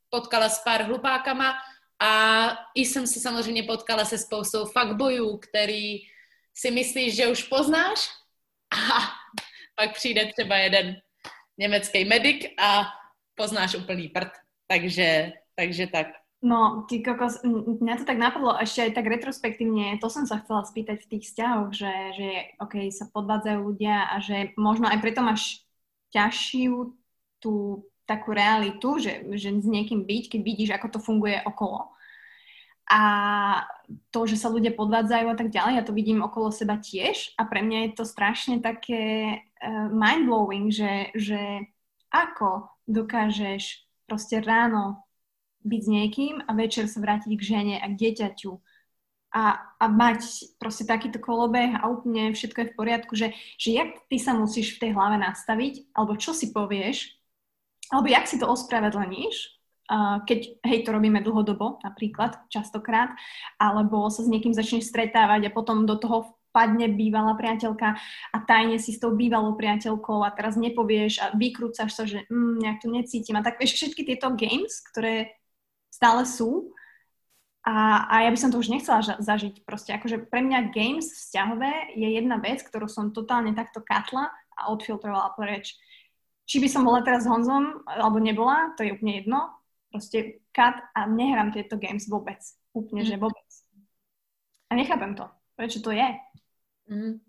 potkala s pár hlupákama a i jsem se samozřejmě potkala se spoustou fuckboyů, který si myslíš, že už poznáš a pak přijde třeba jeden německý medic a poznáš úplný prd. Takže, takže tak. No, ty kokos, mňa to tak napadlo ešte aj tak retrospektívne, to som sa chcela spýtať v tých vzťahoch, že, že ok, sa podvádzajú ľudia a že možno aj preto máš ťažšiu tú takú realitu, že, že s niekým byť, keď vidíš, ako to funguje okolo. A to, že sa ľudia podvádzajú a tak ďalej, ja to vidím okolo seba tiež a pre mňa je to strašne také uh, mind-blowing, že, že ako dokážeš proste ráno byť s niekým a večer sa vrátiť k žene a k dieťaťu a, a mať proste takýto kolobeh a úplne všetko je v poriadku, že, že jak ty sa musíš v tej hlave nastaviť, alebo čo si povieš, alebo jak si to ospravedlníš, keď, hej, to robíme dlhodobo napríklad, častokrát, alebo sa s niekým začneš stretávať a potom do toho padne bývalá priateľka a tajne si s tou bývalou priateľkou a teraz nepovieš a vykrúcaš sa, že mm, nejak to necítim. A tak vieš, všetky tieto games, ktoré stále sú a, a ja by som to už nechcela zažiť. Proste akože pre mňa games vzťahové je jedna vec, ktorú som totálne takto katla a odfiltrovala preč. Či by som bola teraz s Honzom, alebo nebola, to je úplne jedno, Proste cut a nehrám tieto games vôbec. Úplne, mm. že vôbec. A nechápem to. Prečo to je? Mm.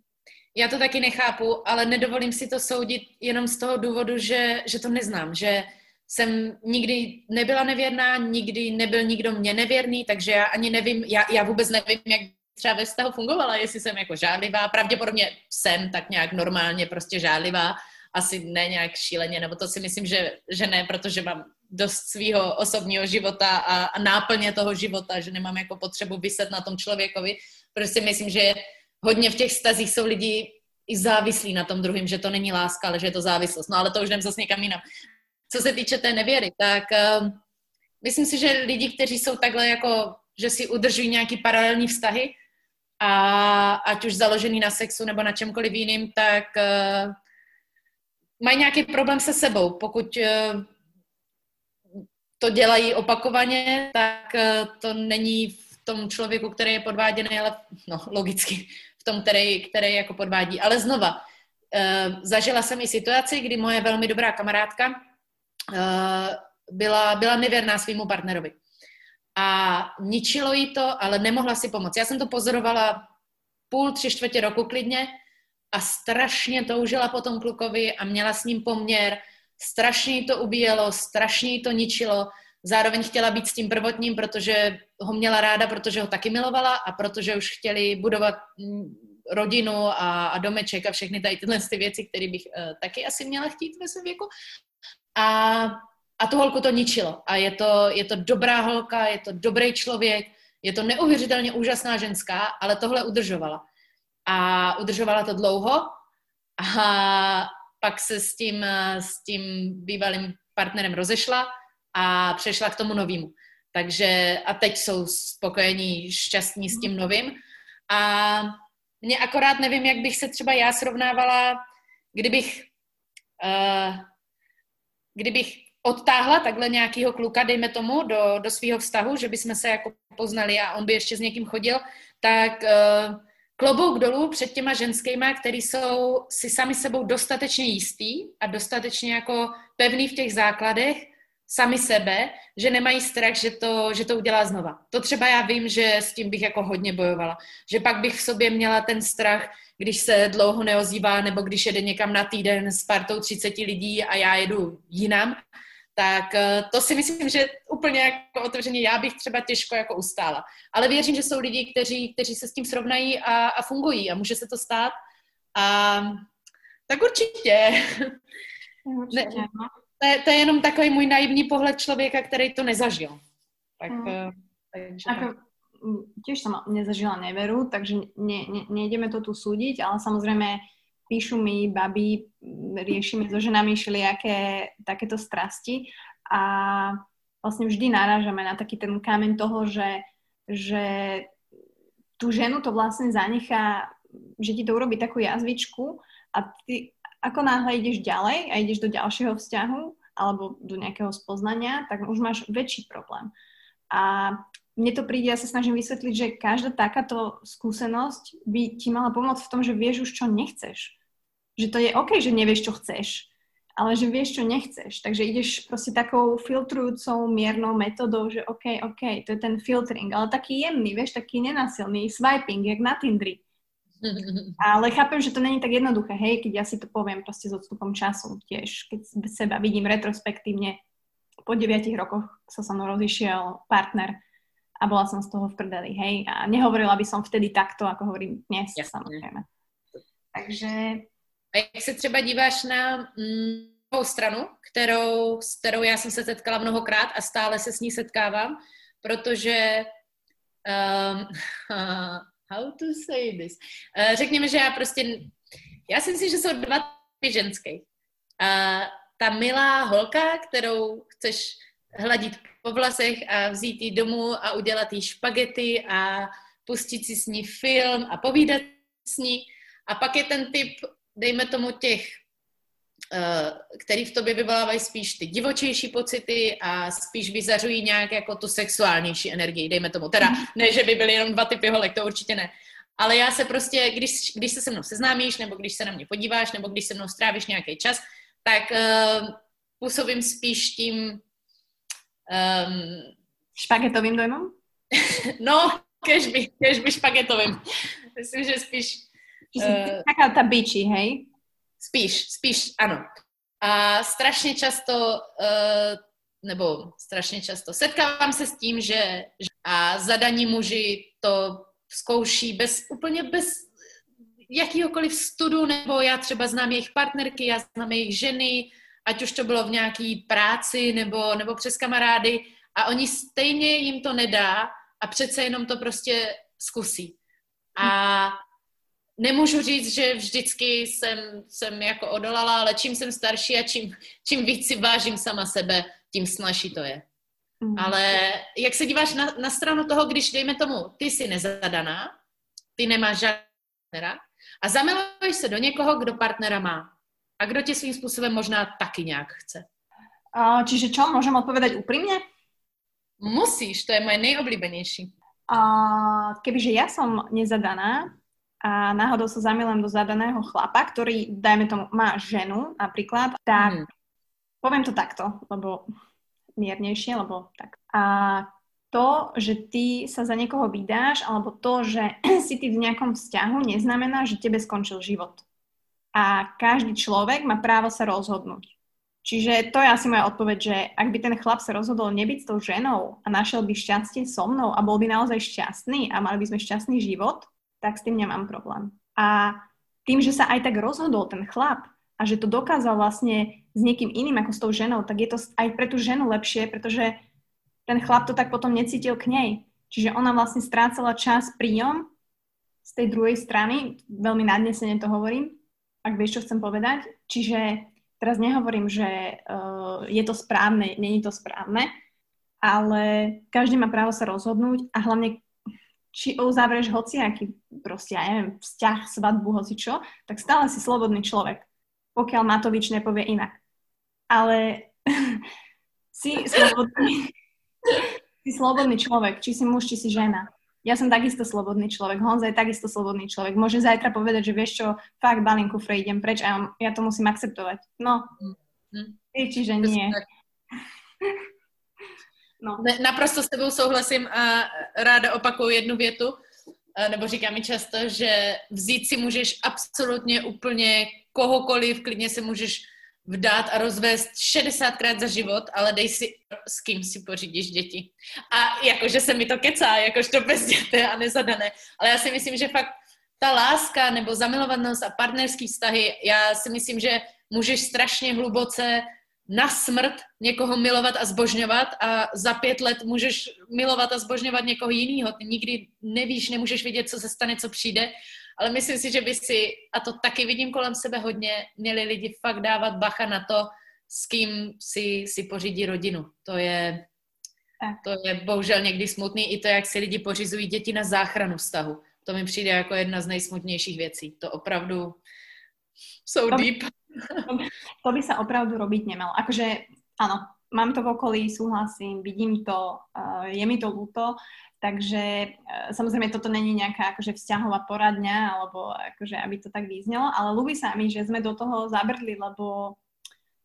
Já to taky nechápu, ale nedovolím si to soudit jenom z toho důvodu, že, že to neznám, že jsem nikdy nebyla nevěrná, nikdy nebyl nikdo mě nevěrný, takže já ani nevím, já, já vůbec nevím, jak třeba ve vztahu fungovala, jestli jsem jako žádlivá, pravděpodobně jsem tak nějak normálně prostě žádlivá, asi ne nějak šíleně, nebo to si myslím, že, že ne, protože mám dost svého osobního života a, a náplně toho života, že nemám jako potřebu vyset na tom člověkovi. Prostě myslím, že hodně v těch stazích jsou lidi i závislí na tom druhém, že to není láska, ale že je to závislost. No ale to už jdem zase někam jinam. Co se týče té nevěry, tak uh, myslím si, že lidi, kteří jsou takhle jako, že si udržují nějaký paralelní vztahy, a ať už založený na sexu nebo na čemkoliv jiným, tak uh, mají nějaký problém se sebou. Pokud uh, to dělají opakovaně, tak uh, to není v tom člověku, který je podváděný, ale no, logicky v tom, který, který jako podvádí. Ale znova, uh, zažila jsem i situaci, kdy moje velmi dobrá kamarádka uh, byla, byla nevěrná svýmu partnerovi a ničilo jí to, ale nemohla si pomoct. Já jsem to pozorovala půl, tři čtvrtě roku klidně a strašně toužila po tom klukovi a měla s ním poměr, strašně to ubíjelo, strašně to ničilo, zároveň chtěla být s tím prvotním, protože ho měla ráda, protože ho taky milovala a protože už chtěli budovat mm, rodinu a, a domeček a všechny tady tyhle ty věci, které bych uh, taky asi měla chtít ve svém věku. A a tu holku to ničilo. A je to, je to dobrá holka, je to dobrý člověk, je to neuvěřitelně úžasná ženská, ale tohle udržovala. A udržovala to dlouho a pak se s tím, s tím bývalým partnerem rozešla a přešla k tomu novému. Takže a teď jsou spokojení, šťastní s tím novým. A mě akorát nevím, jak bych se třeba já srovnávala, kdybych, uh, kdybych odtáhla takhle nějakého kluka, dejme tomu, do, do svého vztahu, že bychom se jako poznali a on by ještě s někým chodil, tak uh, klobouk dolů před těma ženskýma, který jsou si sami sebou dostatečně jistý a dostatečně jako pevný v těch základech, sami sebe, že nemají strach, že to, že to udělá znova. To třeba já vím, že s tím bych jako hodně bojovala. Že pak bych v sobě měla ten strach, když se dlouho neozývá, nebo když jede někam na týden s partou 30 lidí a já jedu jinam, tak eh, to si myslím, že úplně jako otevřeně já bych třeba těžko jako ustála. Ale věřím, že jsou lidi, kteří, kteří se s tím srovnají a, a fungují a může se to stát. A tak určitě. určitě ne, no. to, je, to je jenom takový můj naivní pohled člověka, který to nezažil. Tak, hmm. takže... Ako, tiež som nezažila neveru, takže ne, ne, nejdeme to tu súdiť, ale samozrejme píšu mi baby, riešime so ženami všelijaké takéto strasti a vlastne vždy narážame na taký ten kameň toho, že, že tú ženu to vlastne zanechá, že ti to urobí takú jazvičku a ty ako náhle ideš ďalej a ideš do ďalšieho vzťahu alebo do nejakého spoznania, tak už máš väčší problém. A mne to príde, ja sa snažím vysvetliť, že každá takáto skúsenosť by ti mala pomôcť v tom, že vieš už, čo nechceš. Že to je OK, že nevieš, čo chceš, ale že vieš, čo nechceš. Takže ideš proste takou filtrujúcou miernou metodou, že OK, OK, to je ten filtering, ale taký jemný, vieš, taký nenasilný, swiping, jak na Tindri. Ale chápem, že to není tak jednoduché, hej, keď ja si to poviem proste s odstupom času tiež, keď seba vidím retrospektívne, po 9 rokoch sa so mnou rozišiel partner, a bola som z toho v prdeli, hej. A nehovorila by som vtedy takto, ako hovorím dnes, Jasne. samozrejme. Takže... A jak se třeba díváš na mm, stranu, kterou, s kterou já jsem se setkala mnohokrát a stále se s ní setkávám, protože um, how to say this? Uh, řekněme, že já prostě, já si myslím, že jsou dva typy ženské. Uh, ta milá holka, kterou chceš hladit po vlasech a vzít ji domů a udělat jí špagety a pustit si s ní film a povídat s ní. A pak je ten typ, dejme tomu těch, eh, který v tobě vyvolávají spíš ty divočejší pocity a spíš vyzařují nějak jako tu sexuálnější energii, dejme tomu. Teda ne, že by byly jenom dva typy holek, to určitě ne. Ale já se prostě, když, když se se mnou seznámíš, nebo když se na mě podíváš, nebo když se mnou strávíš nějaký čas, tak uh, působím spíš tím Um, špagetovým dojmom? no, kežby, kežby špagetovým. Myslím, že spíš... Uh, taká ta biči, hej? Spíš, spíš, ano. A strašně často, uh, nebo strašně často, setkávám se s tím, že a zadaní muži to zkouší bez, úplně bez jakýhokoliv studu, nebo já třeba znám jejich partnerky, já znám jejich ženy, ať už to bylo v nějaký práci nebo, nebo přes kamarády a oni stejně jim to nedá a přece jenom to prostě zkusí. A nemůžu říct, že vždycky jsem, jsem jako odolala, ale čím jsem starší a čím, čím víc si vážím sama sebe, tím snažší to je. Mm. Ale jak se díváš na, na stranu toho, když dejme tomu, ty jsi nezadaná, ty nemáš žádného a zamiluješ se do někoho, kdo partnera má a kdo tě svým způsobem možná taky nějak chce. Uh, čiže čo, môžem odpovedať úprimne? Musíš, to je moje nejoblíbenější. Uh, kebyže ja som nezadaná a náhodou sa zamilujem do zadaného chlapa, ktorý, dajme tomu, má ženu napríklad, tak mm. poviem to takto, lebo miernejšie, lebo tak. A to, že ty sa za niekoho vydáš, alebo to, že si ty v nejakom vzťahu, neznamená, že tebe skončil život. A každý človek má právo sa rozhodnúť. Čiže to je asi moja odpoveď, že ak by ten chlap sa rozhodol nebyť s tou ženou a našiel by šťastie so mnou a bol by naozaj šťastný a mali by sme šťastný život, tak s tým nemám problém. A tým, že sa aj tak rozhodol ten chlap a že to dokázal vlastne s niekým iným ako s tou ženou, tak je to aj pre tú ženu lepšie, pretože ten chlap to tak potom necítil k nej. Čiže ona vlastne strácala čas pri ňom z tej druhej strany, veľmi nadnesene to hovorím, ak vieš, čo chcem povedať. Čiže teraz nehovorím, že uh, je to správne, není to správne, ale každý má právo sa rozhodnúť a hlavne či uzavrieš hociaký proste, ja neviem, vzťah, svadbu, hoci čo, tak stále si slobodný človek, pokiaľ Matovič nepovie inak ale si slobodný, si slobodný človek, či si muž, či si žena. Ja som takisto slobodný človek, Honza je takisto slobodný človek. Môže zajtra povedať, že vieš čo, fakt balím kufre, idem preč a ja to musím akceptovať. No, mm. čiže nie. No. Ne, naprosto s tebou souhlasím a ráda opakuju jednu větu, nebo říkám mi často, že vzít si můžeš absolutně úplně kohokoliv, klidně se můžeš vdát a rozvést 60krát za život, ale dej si, s kým si pořídíš děti. A jakože se mi to kecá, jakož to bezděté a nezadané. Ale já si myslím, že fakt ta láska nebo zamilovanost a partnerský vztahy, já si myslím, že můžeš strašně hluboce na smrt někoho milovat a zbožňovat a za pět let můžeš milovat a zbožňovat někoho jiného. Ty nikdy nevíš, nemůžeš vědět, co se stane, co přijde ale myslím si, že by si, a to taky vidím kolem sebe hodně, měli lidi fakt dávat bacha na to, s kým si, si pořídí rodinu. To je, to je bohužel někdy smutný. I to, jak si lidi pořizují děti na záchranu vztahu. To mi přijde jako jedna z nejsmutnějších věcí. To opravdu jsou deep. To, by sa opravdu robiť nemalo. Akože, áno, mám to v okolí, súhlasím, vidím to, uh, je mi to ľúto, Takže e, samozrejme toto není nejaká akože vzťahová poradňa, alebo akože aby to tak vyznelo, ale ľúbi sa mi, že sme do toho zabrdli, lebo,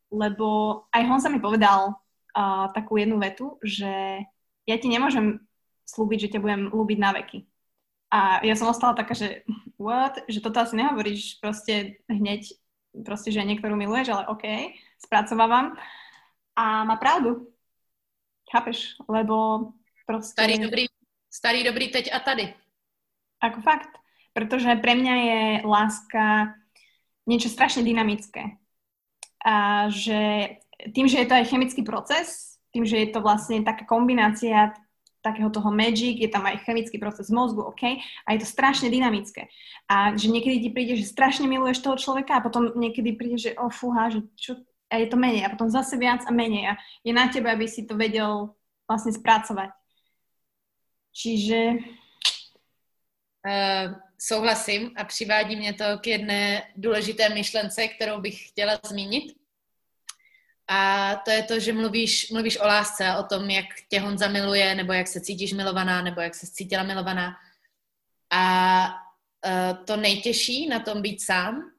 lebo aj on sa mi povedal uh, takú jednu vetu, že ja ti nemôžem slúbiť, že ťa budem ľúbiť na veky. A ja som ostala taká, že what? Že toto asi nehovoríš proste hneď, proste, že niektorú miluješ, ale OK, spracovávam. A má pravdu. Chápeš? Lebo proste... Starý dobrý starý dobrý teď a tady. Ako fakt. Pretože pre mňa je láska niečo strašne dynamické. A že tým, že je to aj chemický proces, tým, že je to vlastne taká kombinácia takého toho magic, je tam aj chemický proces mozgu, OK? A je to strašne dynamické. A že niekedy ti príde, že strašne miluješ toho človeka a potom niekedy príde, že oh, fúha, že čo, a je to menej a potom zase viac a menej a je na tebe, aby si to vedel vlastne spracovať. Čiže... Uh, souhlasím a přivádí mě to k jedné důležité myšlence, kterou bych chtěla zmínit. A to je to, že mluvíš, mluvíš o lásce o tom, jak tě Honza miluje, nebo jak se cítíš milovaná, nebo jak se cítila milovaná. A uh, to nejtěžší na tom být sám,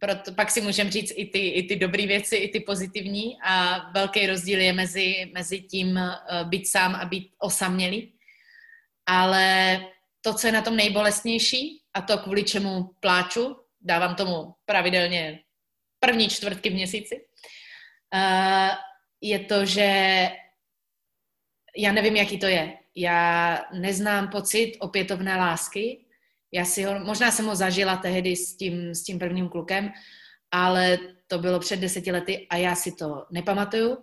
proto pak si můžeme říct i ty, i ty dobré věci, i ty pozitivní a velký rozdíl je mezi, mezi tím uh, být sám a být osamělý ale to, co je na tom nejbolestnější a to, kvůli čemu pláču, dávám tomu pravidelně první čtvrtky v měsíci, uh, je to, že já nevím, jaký to je. Já neznám pocit opětovné lásky. Já si ho, možná jsem ho zažila tehdy s tím, s tím prvním klukem, ale to bylo před deseti lety a já si to nepamatuju.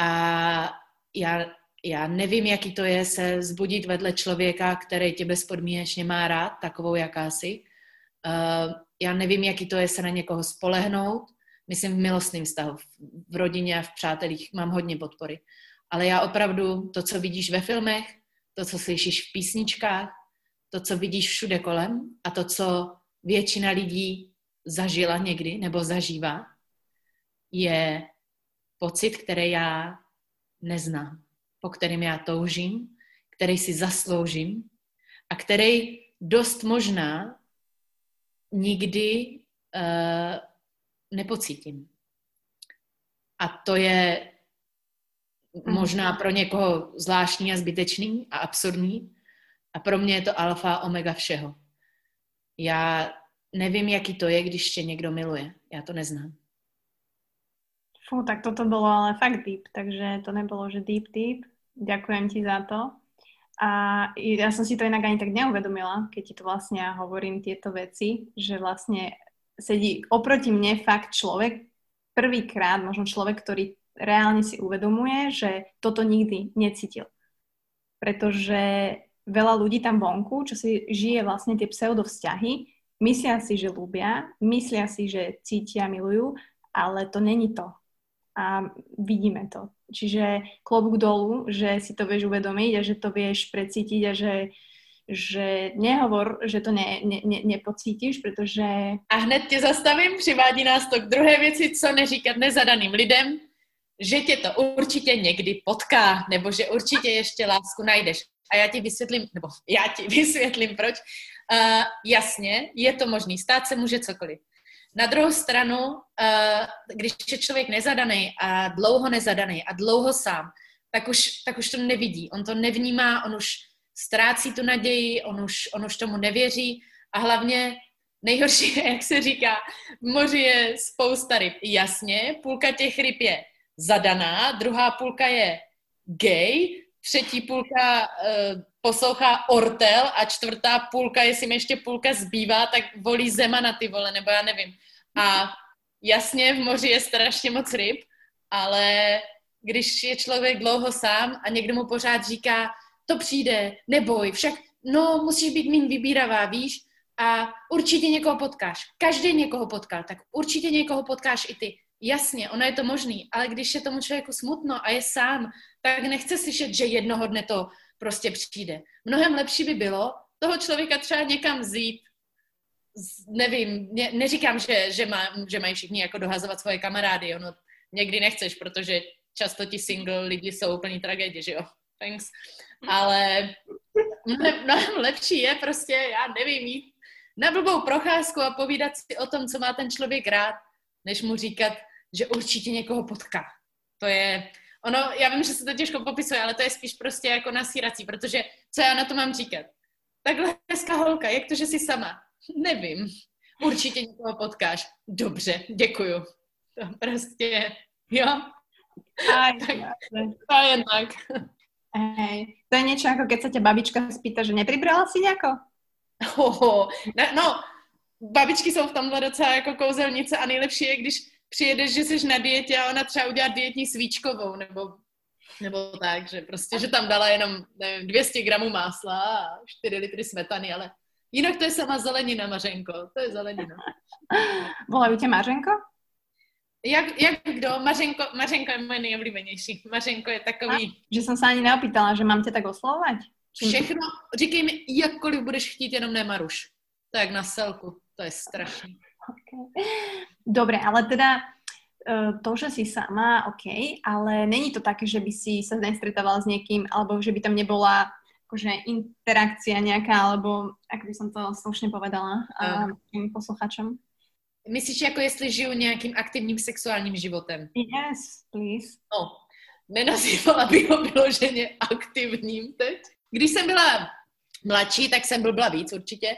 A já, já nevím, jaký to je se zbudit vedle člověka, který tě bezpodmínečně má rád, takovou jakási. Uh, já nevím, jaký to je se na někoho spolehnout. Myslím v milostném vztahu, v rodině a v přátelích mám hodně podpory. Ale já opravdu to, co vidíš ve filmech, to, co slyšíš v písničkách, to, co vidíš všude kolem a to, co většina lidí zažila někdy nebo zažívá, je pocit, který já neznám, po kterým já toužím, který si zasloužím a který dost možná nikdy uh, nepocítím. A to je možná pro někoho zvláštní a zbytečný a absurdní. A pro mě je to alfa a omega všeho. Já nevím, jaký to je, když tě někdo miluje. Já to neznám. Fú, tak toto bolo ale fakt deep, takže to nebolo, že deep, deep. Ďakujem ti za to. A ja som si to inak ani tak neuvedomila, keď ti to vlastne ja hovorím tieto veci, že vlastne sedí oproti mne fakt človek, prvýkrát možno človek, ktorý reálne si uvedomuje, že toto nikdy necítil. Pretože veľa ľudí tam vonku, čo si žije vlastne tie pseudovzťahy, myslia si, že ľúbia, myslia si, že cítia, milujú, ale to není to a vidíme to. Čiže klobúk dolu, že si to vieš uvedomiť a že to vieš precítiť a že, že nehovor, že to ne, ne, ne, nepocítíš, protože... A hned tě zastavím, přivádí nás to k druhé věci, co neříkat nezadaným lidem, že tě to určitě někdy potká, nebo že určitě ještě lásku najdeš. A já ti vysvětlím, nebo já ti vysvětlím proč. Uh, jasně, je to možný, stát se může cokoliv. Na druhou stranu, uh, když je člověk nezadaný a dlouho nezadaný a dlouho sám, tak už, tak už to nevidí. On to nevnímá, on už ztrácí tu naději, on už, on už tomu nevěří a hlavně nejhorší je, jak se říká, v moři je spousta ryb. Jasně, půlka těch ryb je zadaná, druhá půlka je gay, třetí půlka uh, poslouchá Ortel a čtvrtá půlka, jestli mi ještě půlka zbývá, tak volí Zemana ty vole, nebo já nevím. A jasně, v moři je strašně moc ryb, ale když je člověk dlouho sám a někdo mu pořád říká, to přijde, neboj, však, no, musíš být méně vybíravá, víš, a určitě někoho potkáš. Každý někoho potká, tak určitě někoho potkáš i ty. Jasně, ono je to možný, ale když je tomu člověku smutno a je sám, tak nechce slyšet, že jednoho dne to prostě přijde. Mnohem lepší by bylo toho člověka třeba někam vzít, nevím, ne, neříkám, že, že, má, že mají všichni jako dohazovat svoje kamarády, ono někdy nechceš, protože často ti single lidi jsou úplný tragédie, že jo? Thanks. Ale mnohem, mnohem lepší je prostě, já nevím, jít na blbou procházku a povídat si o tom, co má ten člověk rád, než mu říkat, že určitě někoho potká. To je, ono, já vím, že se to těžko popisuje, ale to je spíš prostě jako nasírací, protože co já na to mám říkat? Takhle hezká holka, jak to, že jsi sama? Nevím. Určitě někoho potkáš. Dobře, děkuju. To prostě, jo. Aj, tak, to je tak. Hej. To je niečo ako keď sa ťa babička spýta, že nepribrala si nejako? Oh, no, no, babičky jsou v tomhle docela jako kouzelnice a nejlepší je, když přijedeš, že jsi na dietě a ona třeba udělá dietní svíčkovou, nebo, nebo tak, že prostě, že tam dala jenom nevím, 200 gramů másla a 4 litry smetany, ale jinak to je sama zelenina, Mařenko, to je zelenina. Volají tě Mařenko? Jak, jak kdo? Mařenko, Mařenko je moje nejoblíbenější. Mařenko je takový... A, že jsem se ani neopýtala, že mám tě tak oslovovat? Všechno, říkej mi, jakkoliv budeš chtít, jenom ne Maruš. To je jak na selku, to je strašný. Okay. Dobre, ale teda e, to, že si sama, OK, ale není to také, že by si sa nestretávala s niekým, alebo že by tam nebola akože interakcia nejaká, alebo ako by som to slušne povedala uh. tým posluchačom? Myslíš, jako jestli žiju nějakým aktivním sexuálním životem? Yes, please. No, nenazývala bych ho vyloženě aktivním teď. Když jsem byla mladší, tak jsem byla víc určitě.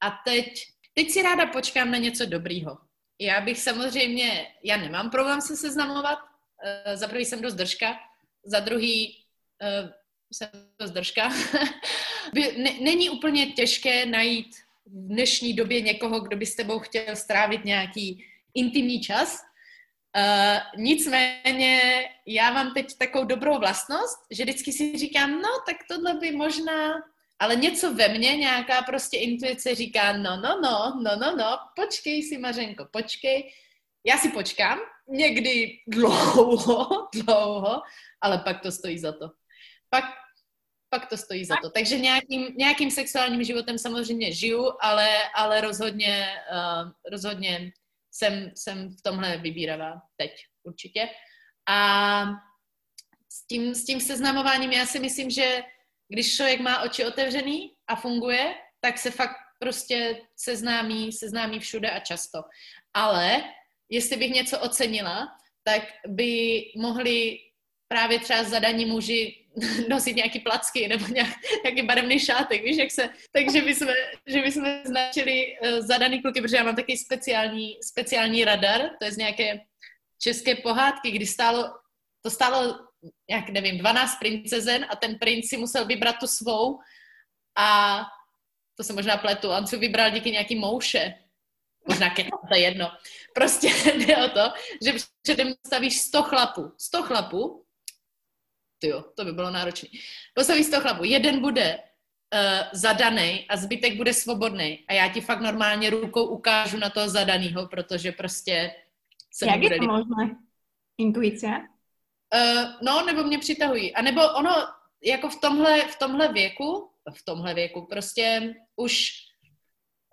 A teď Teď si ráda počkám na něco dobrýho. Já bych samozřejmě, já nemám problém se seznamovat. Uh, za prvý jsem dost držka, za druhý uh, jsem dost držka. Není úplně těžké najít v dnešní době někoho, kdo by s tebou chtěl strávit nějaký intimní čas. Uh, nicméně já mám teď takovou dobrou vlastnost, že vždycky si říkám, no tak tohle by možná, ale něco ve mně, nějaká prostě intuice říká, no, no, no, no, no, no, počkej si Mařenko, počkej, já si počkám, někdy dlouho, dlouho, ale pak to stojí za to. Pak, pak to stojí za to. Takže nějakým, nějakým sexuálním životem samozřejmě žiju, ale, ale rozhodně, uh, rozhodně jsem, jsem v tomhle vybíravá teď určitě. A s tím, s tím seznamováním já si myslím, že když člověk má oči otevřený a funguje, tak se fakt prostě seznámí, seznámí všude a často. Ale jestli bych něco ocenila, tak by mohli právě třeba zadaní muži nosit nějaký placky nebo nějak, nějaký barevný šátek, víš, jak se, takže by jsme, že by jsme značili uh, zadaný kluky, protože já mám taky speciální, speciální radar, to je z nějaké české pohádky, kdy stálo, to stálo jak nevím, 12 princezen a ten princ si musel vybrat tu svou a to se možná pletu, on si vybral díky nějaký mouše, možná ke to je jedno. Prostě jde o to, že předem stavíš 100 chlapů. 100 chlapů, ty jo, to by bylo náročné. Postavíš 100 chlapů, jeden bude uh, zadaný a zbytek bude svobodný. A já ti fakt normálně rukou ukážu na toho zadaného, protože prostě se Jak je to možné? Intuice? Uh, no, nebo mě přitahují. A nebo ono, jako v tomhle, v tomhle věku, v tomhle věku, prostě už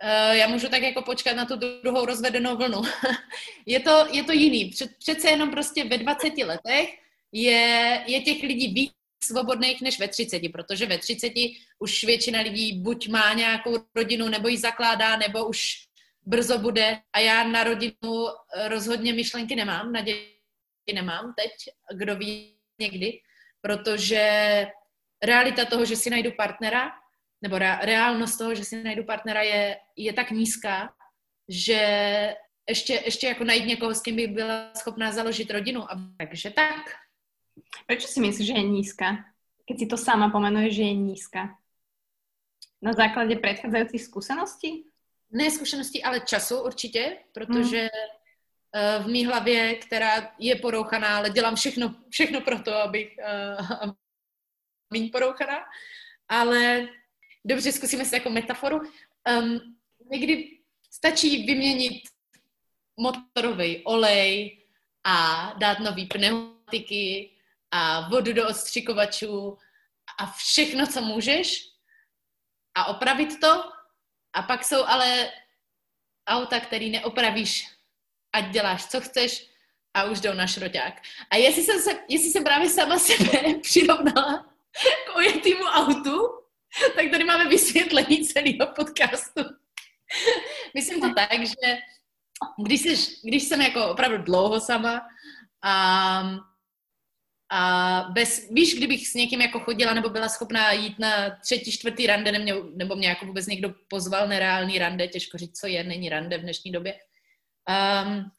uh, já můžu tak jako počkat na tu druhou rozvedenou vlnu. je, to, je to jiný. Před, přece jenom prostě ve 20 letech je, je těch lidí víc svobodných než ve 30, protože ve 30 už většina lidí buď má nějakou rodinu, nebo ji zakládá, nebo už brzo bude. A já na rodinu rozhodně myšlenky nemám, na děti nemám teď, kdo ví někdy, protože realita toho, že si najdu partnera, nebo reálnost toho, že si najdu partnera je, je tak nízká, že ještě, ještě jako najít někoho, s kým by byla schopná založit rodinu. A takže tak. Proč si myslíš, že je nízka? Keď si to sama pomenuješ, že je nízka. Na základě předcházejících zkušeností? Ne zkušeností, ale času určitě, protože hmm v mý hlavě, která je porouchaná, ale dělám všechno, všechno pro to, abych uh, méně porouchaná. Ale dobře, zkusíme si jako metaforu. Um, někdy stačí vyměnit motorový olej a dát nový pneumatiky a vodu do odstřikovačů a všechno, co můžeš a opravit to. A pak jsou ale auta, který neopravíš ať děláš, co chceš a už jdou na šroťák. A jestli jsem, se, jestli jsem právě sama sebe přirovnala k ojetýmu autu, tak tady máme vysvětlení celého podcastu. Myslím to tak, že když, jsi, když jsem jako opravdu dlouho sama a, a bez, víš, kdybych s někým jako chodila nebo byla schopná jít na třetí, čtvrtý rande, nebo, nebo mě jako vůbec někdo pozval nereálný rande, těžko říct, co je, není rande v dnešní době, um,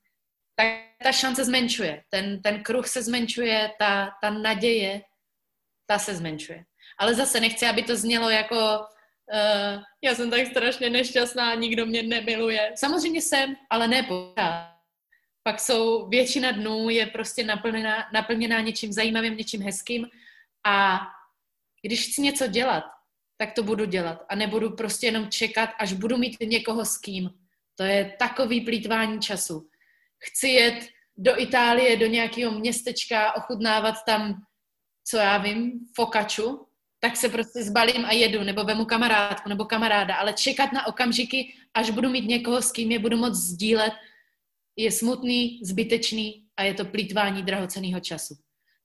tak ta šance zmenšuje. Ten, ten kruh se zmenšuje, ta, ta naděje, ta se zmenšuje. Ale zase nechci, aby to znělo jako uh, já jsem tak strašně nešťastná, nikdo mě nemiluje. Samozřejmě jsem, ale ne pořád. Pak jsou, většina dnů je prostě naplněná, naplněná něčím zajímavým, něčím hezkým a když chci něco dělat, tak to budu dělat a nebudu prostě jenom čekat, až budu mít někoho s kým. To je takový plítvání času. Chci jet do Itálie, do nějakého městečka, ochutnávat tam, co já vím, fokaču, tak se prostě zbalím a jedu, nebo vemu kamarádku, nebo kamaráda, ale čekat na okamžiky, až budu mít někoho, s kým je budu moc sdílet, je smutný, zbytečný a je to plítvání drahoceného času.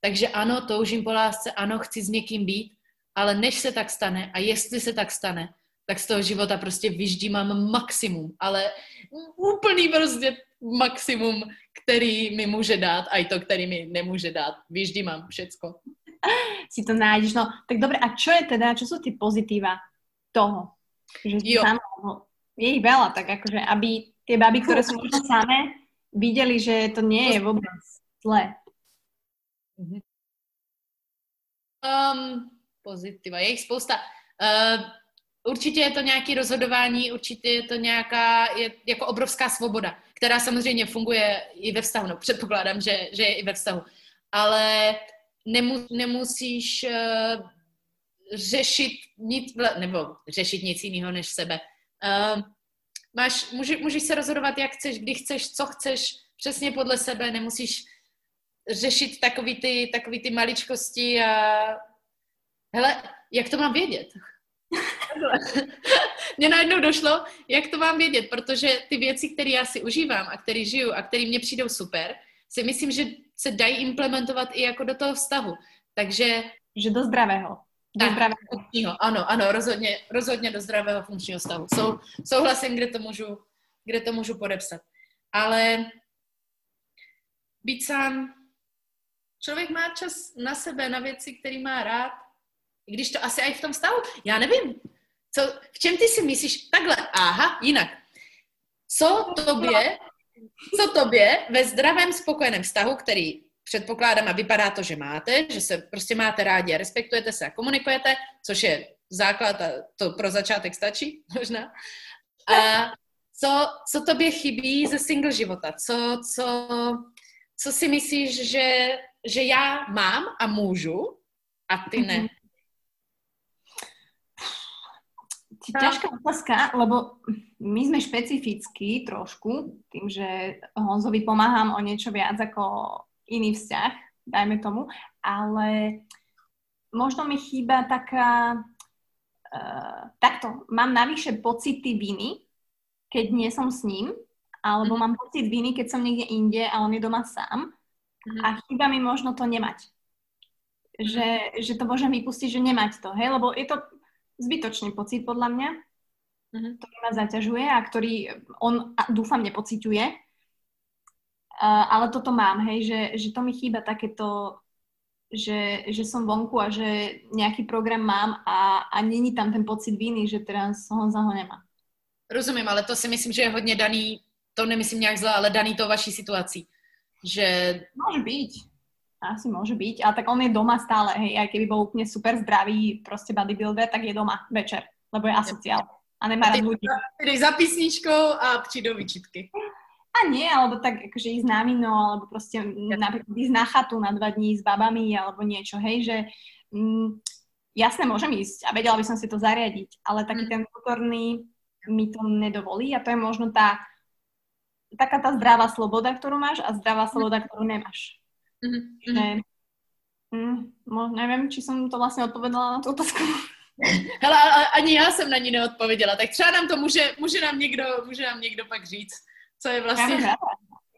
Takže ano, toužím po lásce, ano, chci s někým být, ale než se tak stane a jestli se tak stane, tak z toho života prostě vyždímám maximum, ale úplný prostě maximum, který mi může dát, a i to, který mi nemůže dát. Vyždímám všecko. Si to nájdeš. No, tak dobré, a čo je teda, čo sú ty pozitíva toho? Že jo. No, je ich veľa, tak akože, aby tie baby, ktoré sú možno samé, videli, že to nie je vôbec zlé. Um, pozitiva, je ich spousta. Uh, určitě je to nějaké rozhodování, určitě je to nějaká, je jako obrovská svoboda, která samozřejmě funguje i ve vztahu, no předpokládám, že, že je i ve vztahu, ale nemu, nemusíš uh, řešit nic, nebo řešit nic jiného než sebe. Uh, máš, může, můžeš se rozhodovat, jak chceš, kdy chceš, co chceš, přesně podle sebe, nemusíš řešit takový ty, takový ty maličkosti a hele, jak to mám vědět? Mně najednou došlo, jak to mám vědět, protože ty věci, které já si užívám a které žiju a které mě přijdou super, si myslím, že se dají implementovat i jako do toho vztahu. Takže... Že do zdravého. Do zdravého. Funkčního, ano, ano, rozhodně, rozhodně do zdravého funkčního stavu. Sou, souhlasím, kde to, můžu, kde to můžu podepsat. Ale být sám, člověk má čas na sebe, na věci, které má rád, i když to asi i v tom stavu, já nevím, co, v čem ty si myslíš, takhle, aha, jinak. Co tobě, co tobě ve zdravém, spokojeném vztahu, který předpokládám a vypadá to, že máte, že se prostě máte rádi a respektujete se a komunikujete, což je základ a to pro začátek stačí možná. A co, co tobě chybí ze single života? Co, co, co si myslíš, že, že já mám a můžu a ty ne? Mm-hmm. Ťažká otázka, lebo my sme špecifickí trošku, tým, že Honzovi pomáham o niečo viac ako iný vzťah, dajme tomu, ale možno mi chýba taká, uh, takto, mám navyše pocity viny, keď nie som s ním, alebo mm. mám pocit viny, keď som niekde inde a on je doma sám mm. a chýba mi možno to nemať. Že, že to môžem vypustiť, že nemať to, hej, lebo je to zbytočný pocit podľa mňa, mm-hmm. ktorý ma zaťažuje a ktorý on, dúfam, nepociťuje. Uh, ale toto mám, hej, že, že to mi chýba takéto, že, že som vonku a že nejaký program mám a, a není tam ten pocit viny, že teraz Honza ho nemá. Rozumím, ale to si myslím, že je hodně daný, to nemyslím nějak zle, ale daný to vaší situací. Že... Môže byť. Asi môže byť, ale tak on je doma stále, hej, aj keby bol úplne super zdravý proste bodybuilder, tak je doma večer, lebo je asociál a nemá rád ľudí. Tedy za písničkou a přijdou vyčitky. A nie, alebo tak akože ísť na vino, alebo proste napríklad ísť na chatu na dva dní s babami, alebo niečo, hej, že mm, jasne, môžem ísť a vedela by som si to zariadiť, ale taký mm. ten vnútorný mi to nedovolí a to je možno tá taká tá zdravá sloboda, ktorú máš a zdravá sloboda, ktorú nemáš. Mm-hmm. Že, mm, nevím, či jsem to vlastně odpovedala na tu otázku. Hele, ani já jsem na ní neodpověděla, tak třeba nám to může, může nám někdo, může nám někdo pak říct, co je vlastně... Ja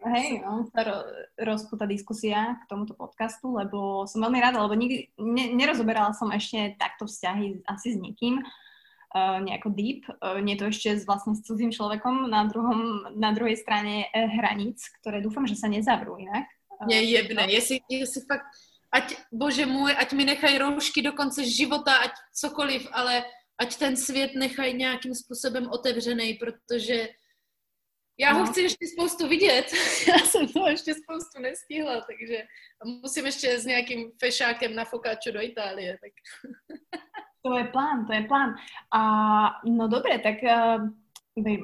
Hej, no, tá ro, rozputá diskusia k tomuto podcastu, lebo som veľmi rada, lebo nikdy ne, nerozoberala som ešte takto vzťahy asi s nikým, uh, nejako deep. Uh, nie to ešte s, vlastne s cudzím človekom na, druhom, na druhej strane uh, hraníc, ktoré dúfam, že sa nezavrú inak. Mě jebne, jestli, jestli fakt, ať, bože můj, ať mi nechají roušky do konce života, ať cokoliv, ale ať ten svět nechají nějakým způsobem otevřený, protože já no. ho chci ještě spoustu vidět. Já jsem to ještě spoustu nestihla, takže musím ještě s nějakým fešákem na fokáču do Itálie. Tak. To je plán, to je plán. A, no dobre, tak uh,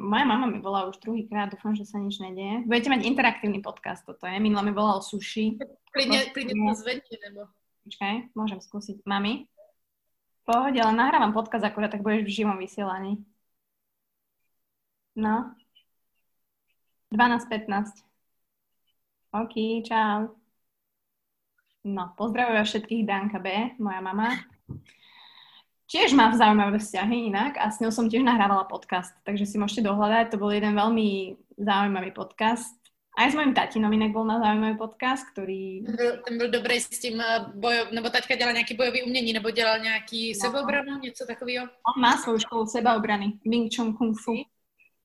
moja mama mi volá už druhýkrát, dúfam, že sa nič nedieje. Budete mať interaktívny podcast, toto je. Minula mi volá o suši. Klidne, klidne to zvedni, nebo... Počkaj, môžem skúsiť. Mami? Pohode, ale nahrávam podcast akurát, tak budeš v živom vysielaní. No. 12.15. OK, čau. No, pozdravujem všetkých Danka B, moja mama tiež má zaujímavé vzťahy inak a s ňou som tiež nahrávala podcast, takže si môžete dohľadať, to bol jeden veľmi zaujímavý podcast. Aj s mojím tatinom inak bol na zaujímavý podcast, který... Ten byl, ten byl dobrý s tím eh, bojov, nebo taťka dělal nějaký bojový umění, nebo dělal nějaký no. sebeobranu, něco takového? On má svou školu sebeobrany, Wing Chun Kung Fu.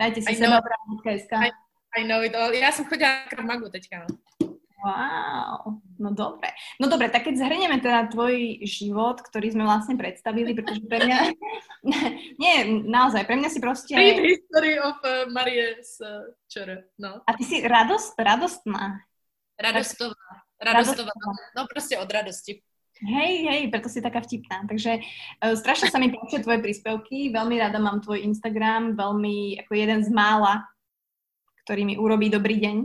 Dajte si sebeobranu.sk. I, I know it all. Já jsem chodila na magu teďka. No. Wow, no dobre. No dobre, tak keď zhrnieme teda tvoj život, ktorý sme vlastne predstavili, pretože pre mňa, nie, naozaj, pre mňa si proste... Read history of uh, Marie z uh, Čere, no. A ty si radost, radostná. Radostová. Radostová. No prostě od radosti. Hej, hej, preto si taká vtipná. Takže uh, strašne sa mi páčia tvoje príspevky, veľmi rada mám tvoj Instagram, veľmi ako jeden z mála, ktorý mi urobí dobrý deň.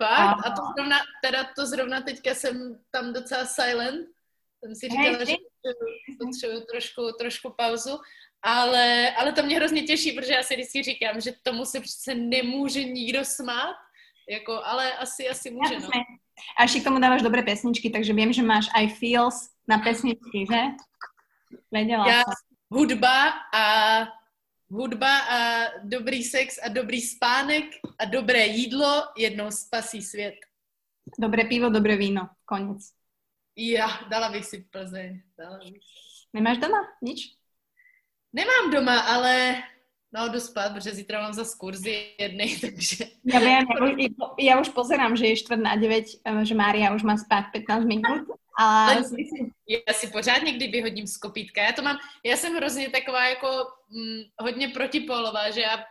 Fakt? A, a to zrovna, teda to zrovna teďka jsem tam docela silent. Jsem si říkala, hej, že potřebuji trošku, trošku pauzu, ale, ale to mě hrozně těší, protože já si vždycky říkám, že tomu se přece nemůže nikdo smát, jako, ale asi, asi může, no. A ešte k tomu dávaš dobré pesničky, takže viem, že máš aj feels na pesničky, že? Vedela ja, som. Hudba a hudba a dobrý sex a dobrý spánek a dobré jídlo jednou spasí svět. Dobré pivo, dobré víno. Konec. Ja, dala bych si Plzeň. Dala bych. Nemáš doma? Nič? Nemám doma, ale No, jdu spát, protože zítra mám za kurzy jednej, takže... Já vím, já už, já už pozerám, že je čtvrt na 9, eh, že Mária už má spát 15 minut. A... Já si pořád někdy vyhodím z kopítka. Já to mám, já jsem hrozně taková jako hm, hodně protipolová, že já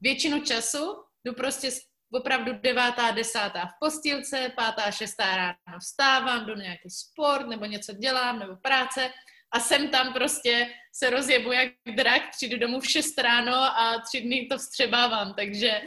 většinu času jdu prostě opravdu devátá, desátá v postýlce, pátá, šestá ráno vstávám, jdu nějaký sport nebo něco dělám nebo práce a jsem tam prostě se rozjebu jak drak, přijdu domů v 6 ráno a tři dny to vstřebávám, takže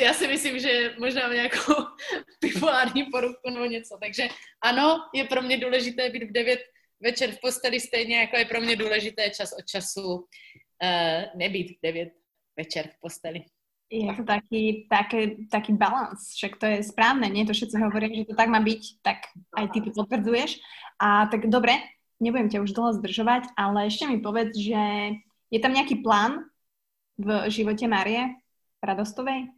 já si myslím, že možná mám nějakou bipolární poruchu nebo něco. Takže ano, je pro mě důležité být v 9 večer v posteli, stejně jako je pro mě důležité čas od času uh, nebýt v 9 večer v posteli. Je to taký, taký, taký balans, však to je správne, nie to všetci hovoria, že to tak má byť, tak aj ty to potvrdzuješ. A tak dobre, nebudem ťa už dlho zdržovať, ale ešte mi povedz, že je tam nejaký plán v živote Marie Radostovej?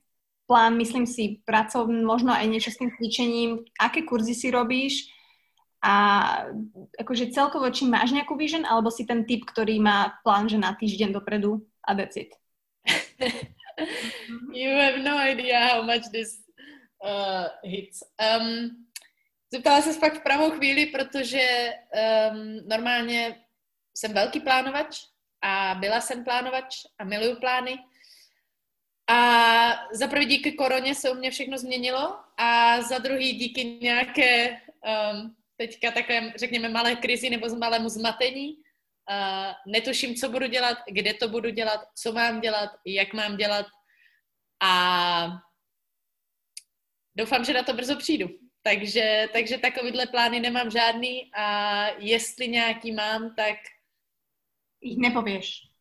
Plán, myslím si, pracovný, možno aj niečo s tým cvičením, aké kurzy si robíš a akože celkovo, či máš nejakú vision, alebo si ten typ, ktorý má plán, že na týždeň dopredu a that's it. you have no idea how much this uh, hits. Um, Zeptala se pak v pravou chvíli, protože um, normálně jsem velký plánovač a byla jsem plánovač a miluju plány. A za prvý díky koroně se u mě všechno změnilo a za druhý díky nějaké um, teďka takové, řekněme, malé krizi nebo malému zmatení. Uh, netuším, co budu dělat, kde to budu dělat, co mám dělat, jak mám dělat a doufám, že na to brzo přijdu. Takže, takže takovýhle plány nemám žádný a jestli nějaký mám, tak... Jich nepověš.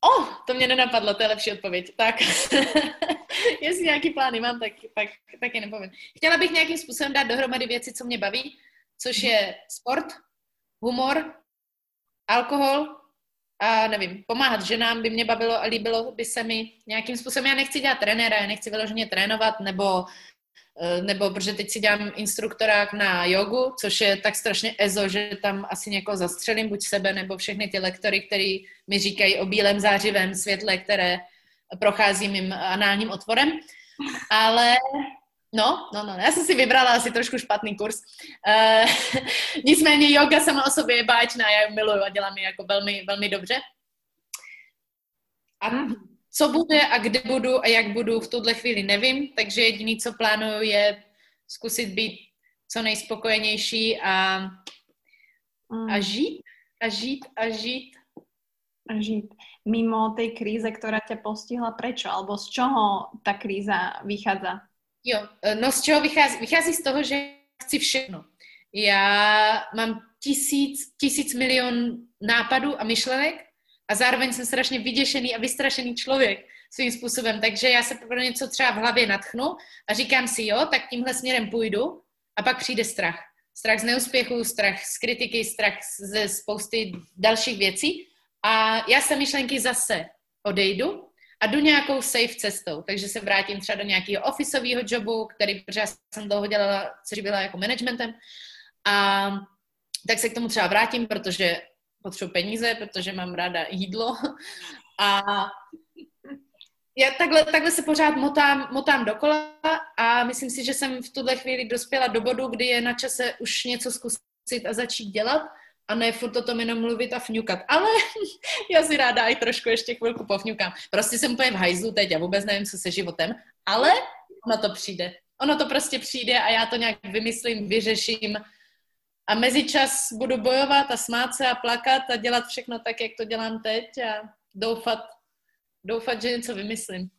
O, oh, to mě nenapadlo, to je lepší odpověď. Tak, jestli nějaký plány mám, tak, tak, tak je nepovím. Chtěla bych nějakým způsobem dát dohromady věci, co mě baví, což je sport, humor, alkohol a nevím, pomáhat ženám by mě bavilo a líbilo by se mi nějakým způsobem. Já nechci dělat trenéra, já nechci vyloženě trénovat nebo nebo protože teď si dělám instruktorák na jogu, což je tak strašně ezo, že tam asi někoho zastřelím, buď sebe, nebo všechny ty lektory, který mi říkají o bílém zářivém světle, které prochází mým análním otvorem. Ale No, no, no, já jsem si vybrala asi trošku špatný kurz. Uh, nicméně yoga sama o sobě je báječná, já ji miluju a dělám ji jako velmi, velmi dobře. A co bude a kde budu a jak budu v tuhle chvíli nevím, takže jediný, co plánuju, je zkusit být co nejspokojenější a, a mm. žít, a žít, a žít. A žít. Mimo tej kríze, která tě postihla, prečo? Alebo z čoho ta kríza vychádza? Jo, no z čeho vychází? Vychází z toho, že chci všechno. Já mám tisíc, tisíc milion nápadů a myšlenek a zároveň jsem strašně vyděšený a vystrašený člověk svým způsobem, takže já se pro něco třeba v hlavě natchnu a říkám si, jo, tak tímhle směrem půjdu. A pak přijde strach. Strach z neúspěchu, strach z kritiky, strach ze spousty dalších věcí. A já se myšlenky zase odejdu a jdu nějakou safe cestou, takže se vrátím třeba do nějakého officeového jobu, který, protože já jsem dlouho dělala, což byla jako managementem. A tak se k tomu třeba vrátím, protože potřebuji peníze, protože mám ráda jídlo a já takhle, takhle se pořád motám, motám dokola a myslím si, že jsem v tuhle chvíli dospěla do bodu, kdy je na čase už něco zkusit a začít dělat a ne furt o tom jenom mluvit a fňukat. Ale já si ráda i trošku ještě chvilku pofňukám. Prostě jsem úplně v hajzlu teď a vůbec nevím, co se životem, ale ono to přijde. Ono to prostě přijde a já to nějak vymyslím, vyřeším A mezi čas budu bojovat a smát se a plakat a dělat všechno tak, jak to dělám teď a doufat, doufat, že něco vymyslím.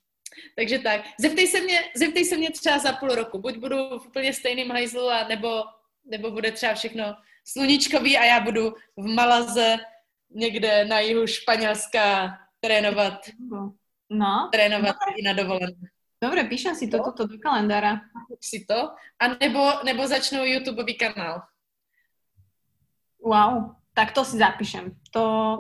Takže tak. Zeptej se mě, zeptej se mě třeba za půl roku. Buď budu v úplně stejným hajzlu, a nebo, nebo bude třeba všechno sluníčkový a já budu v Malaze někde na jihu Španělska trénovat. No. Trénovat i na dovolené. Dobre, píšem si to no. toto do kalendára. Si to. A nebo, nebo začnu YouTubeový kanál. Wow, tak to si zapíšem. To,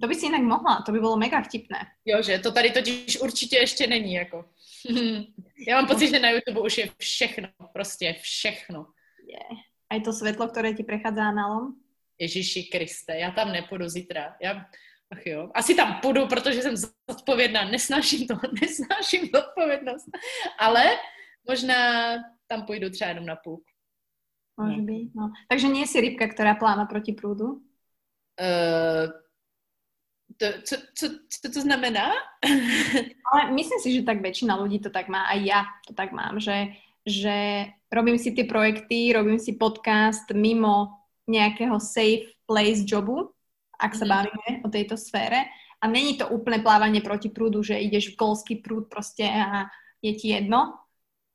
to by si jinak mohla, to by bylo mega vtipné. Jo, že to tady totiž určitě ještě není, jako. Já mám pocit, že na YouTube už je všechno, prostě všechno. Je. A to světlo, které ti prechádza analom? Ježíši Kriste, já tam nepůjdu zítra. Já, ach jo, asi tam půjdu, protože jsem zodpovědná, nesnáším to, nesnáším zodpovědnost. Ale možná tam půjdu třeba jenom na půl. Může no. být, no. Takže nie si rybka, která pláva proti průdu? Uh, to, co, co, co to znamená? Ale myslím si, že tak väčšina ľudí to tak má, aj ja to tak mám, že, že robím si ty projekty, robím si podcast mimo nejakého safe place jobu, ak sa mm. bavíme o tejto sfére. A není to úplne plávanie proti prúdu, že ideš v golský prúd proste a je ti jedno.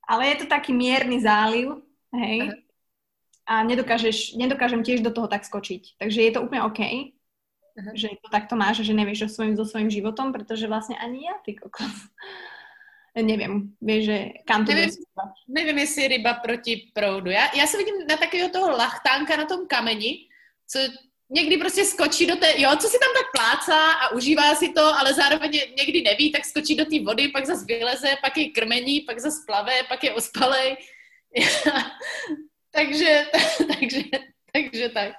Ale je to taký mierny záliv, hej. Aha a nedokážeš, nedokážem tiež do toho tak skočiť. Takže je to úplne OK, uh-huh. že to takto máš, že nevieš o svojim, so svojím životom, pretože vlastne ani ja, ty kokos. Nevím, víš, že kam to nevím, nevím, jestli ryba proti proudu. Já, já se vidím na takového toho lachtánka na tom kameni, co někdy prostě skočí do té, jo, co si tam tak plácá a užívá si to, ale zároveň někdy neví, tak skočí do té vody, pak zase vyleze, pak je krmení, pak zase plave, pak je ospalej. takže, takže, takže tak.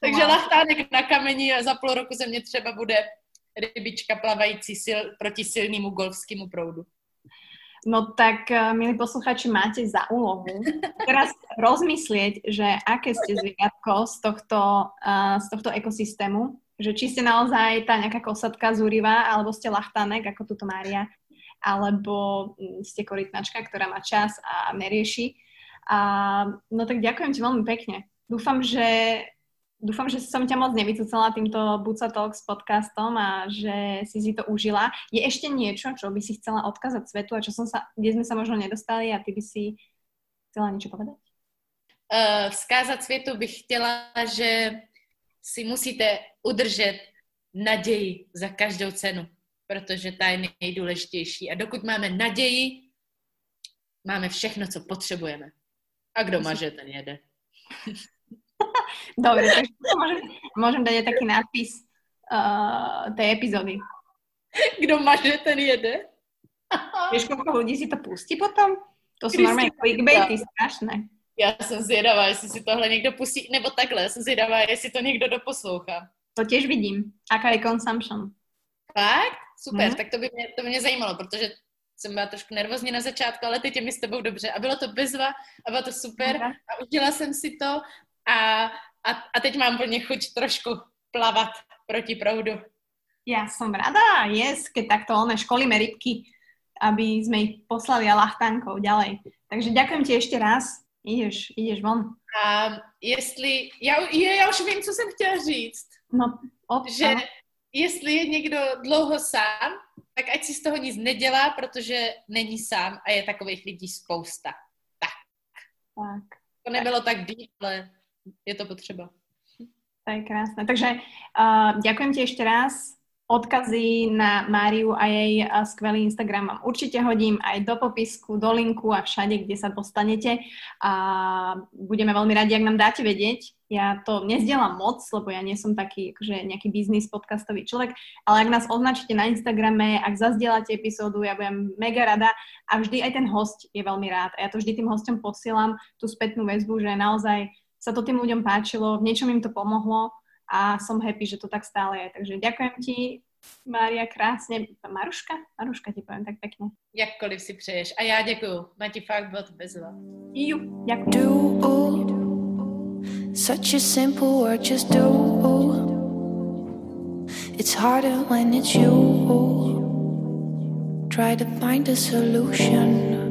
Takže wow. lachtánek na kameni a za půl roku ze mě třeba bude rybička plavající sil, proti silnému golfskému proudu. No tak, eh, milí posluchači, máte za úlohu teraz rozmyslieť, že aké ste zvieratko z tohto, uh, z tohto ekosystému, že či ste naozaj tá nejaká kosatka zúrivá, alebo ste lachtánek, ako tuto Mária, alebo hm, ste korytnačka, ktorá má čas a nerieši a no tak ďakujem ti veľmi pekne. Dúfam, že Dúfam, že som ťa moc nevycúcala týmto Buca Talks podcastom a že si si to užila. Je ešte niečo, čo by si chcela odkázať svetu a čo som sa, kde sme sa možno nedostali a ty by si chcela niečo povedať? Uh, vzkázat světu bych chtěla, že si musíte udržet naději za každou cenu, protože ta je nejdůležitější. A dokud máme naději, máme všechno, co potřebujeme. A kdo maže, ten jede. Dobre, takže môžem, môžem dať aj taký nápis uh, tej epizódy. Kdo maže, ten jede. Vieš, koľko ľudí si to pustí potom? To sú normálne clickbaity strašné. Já jsem zvědavá, jestli si tohle někdo pustí, nebo takhle, já jsem zvědavá, jestli to někdo doposlouchá. To těž vidím. Aká je consumption. Fakt? Super, hmm. tak to by, mě, to by mě zajímalo, protože jsem byla trošku nervózní na začátku, ale teď je mi s tebou dobře. A bylo to bezva a bylo to super a užila jsem si to a, a, a teď mám plně chuť trošku plavat proti proudu. Ja som rada, yes, keď takto one školíme rybky, aby sme ich poslali a lachtánkou ďalej. Takže ďakujem ti ešte raz. Ideš, ideš von. A jestli, já, je, já už vím, co jsem chtěla říct. No, od, že ano. jestli je někdo dlouho sám, tak ať si z toho nic nedělá, protože není sám a je takových lidí spousta. Tak. Tak. To nebylo tak deep, ale je to potřeba. To je krásne. Takže uh, ďakujem ti ešte raz. Odkazy na Máriu a jej skvelý Instagram vám určite hodím aj do popisku, do linku a všade, kde sa dostanete. A budeme veľmi radi, ak nám dáte vedieť. Ja to nezdielam moc, lebo ja nie som taký akože nejaký biznis podcastový človek, ale ak nás označíte na Instagrame, ak zazdielate epizódu, ja budem mega rada a vždy aj ten host je veľmi rád. A ja to vždy tým hostom posielam tú spätnú väzbu, že naozaj sa to tým ľuďom páčilo, v niečom im to pomohlo a som happy, že to tak stále je. Takže ďakujem ti, Mária, krásně. Maruška? Maruška ti povím tak pěkně. Jakkoliv si přeješ. A já děkuju. Mati, fakt bylo to bezva. Ju, děkuju. Such a simple word, just do. It's harder when it's you. Try to find a solution.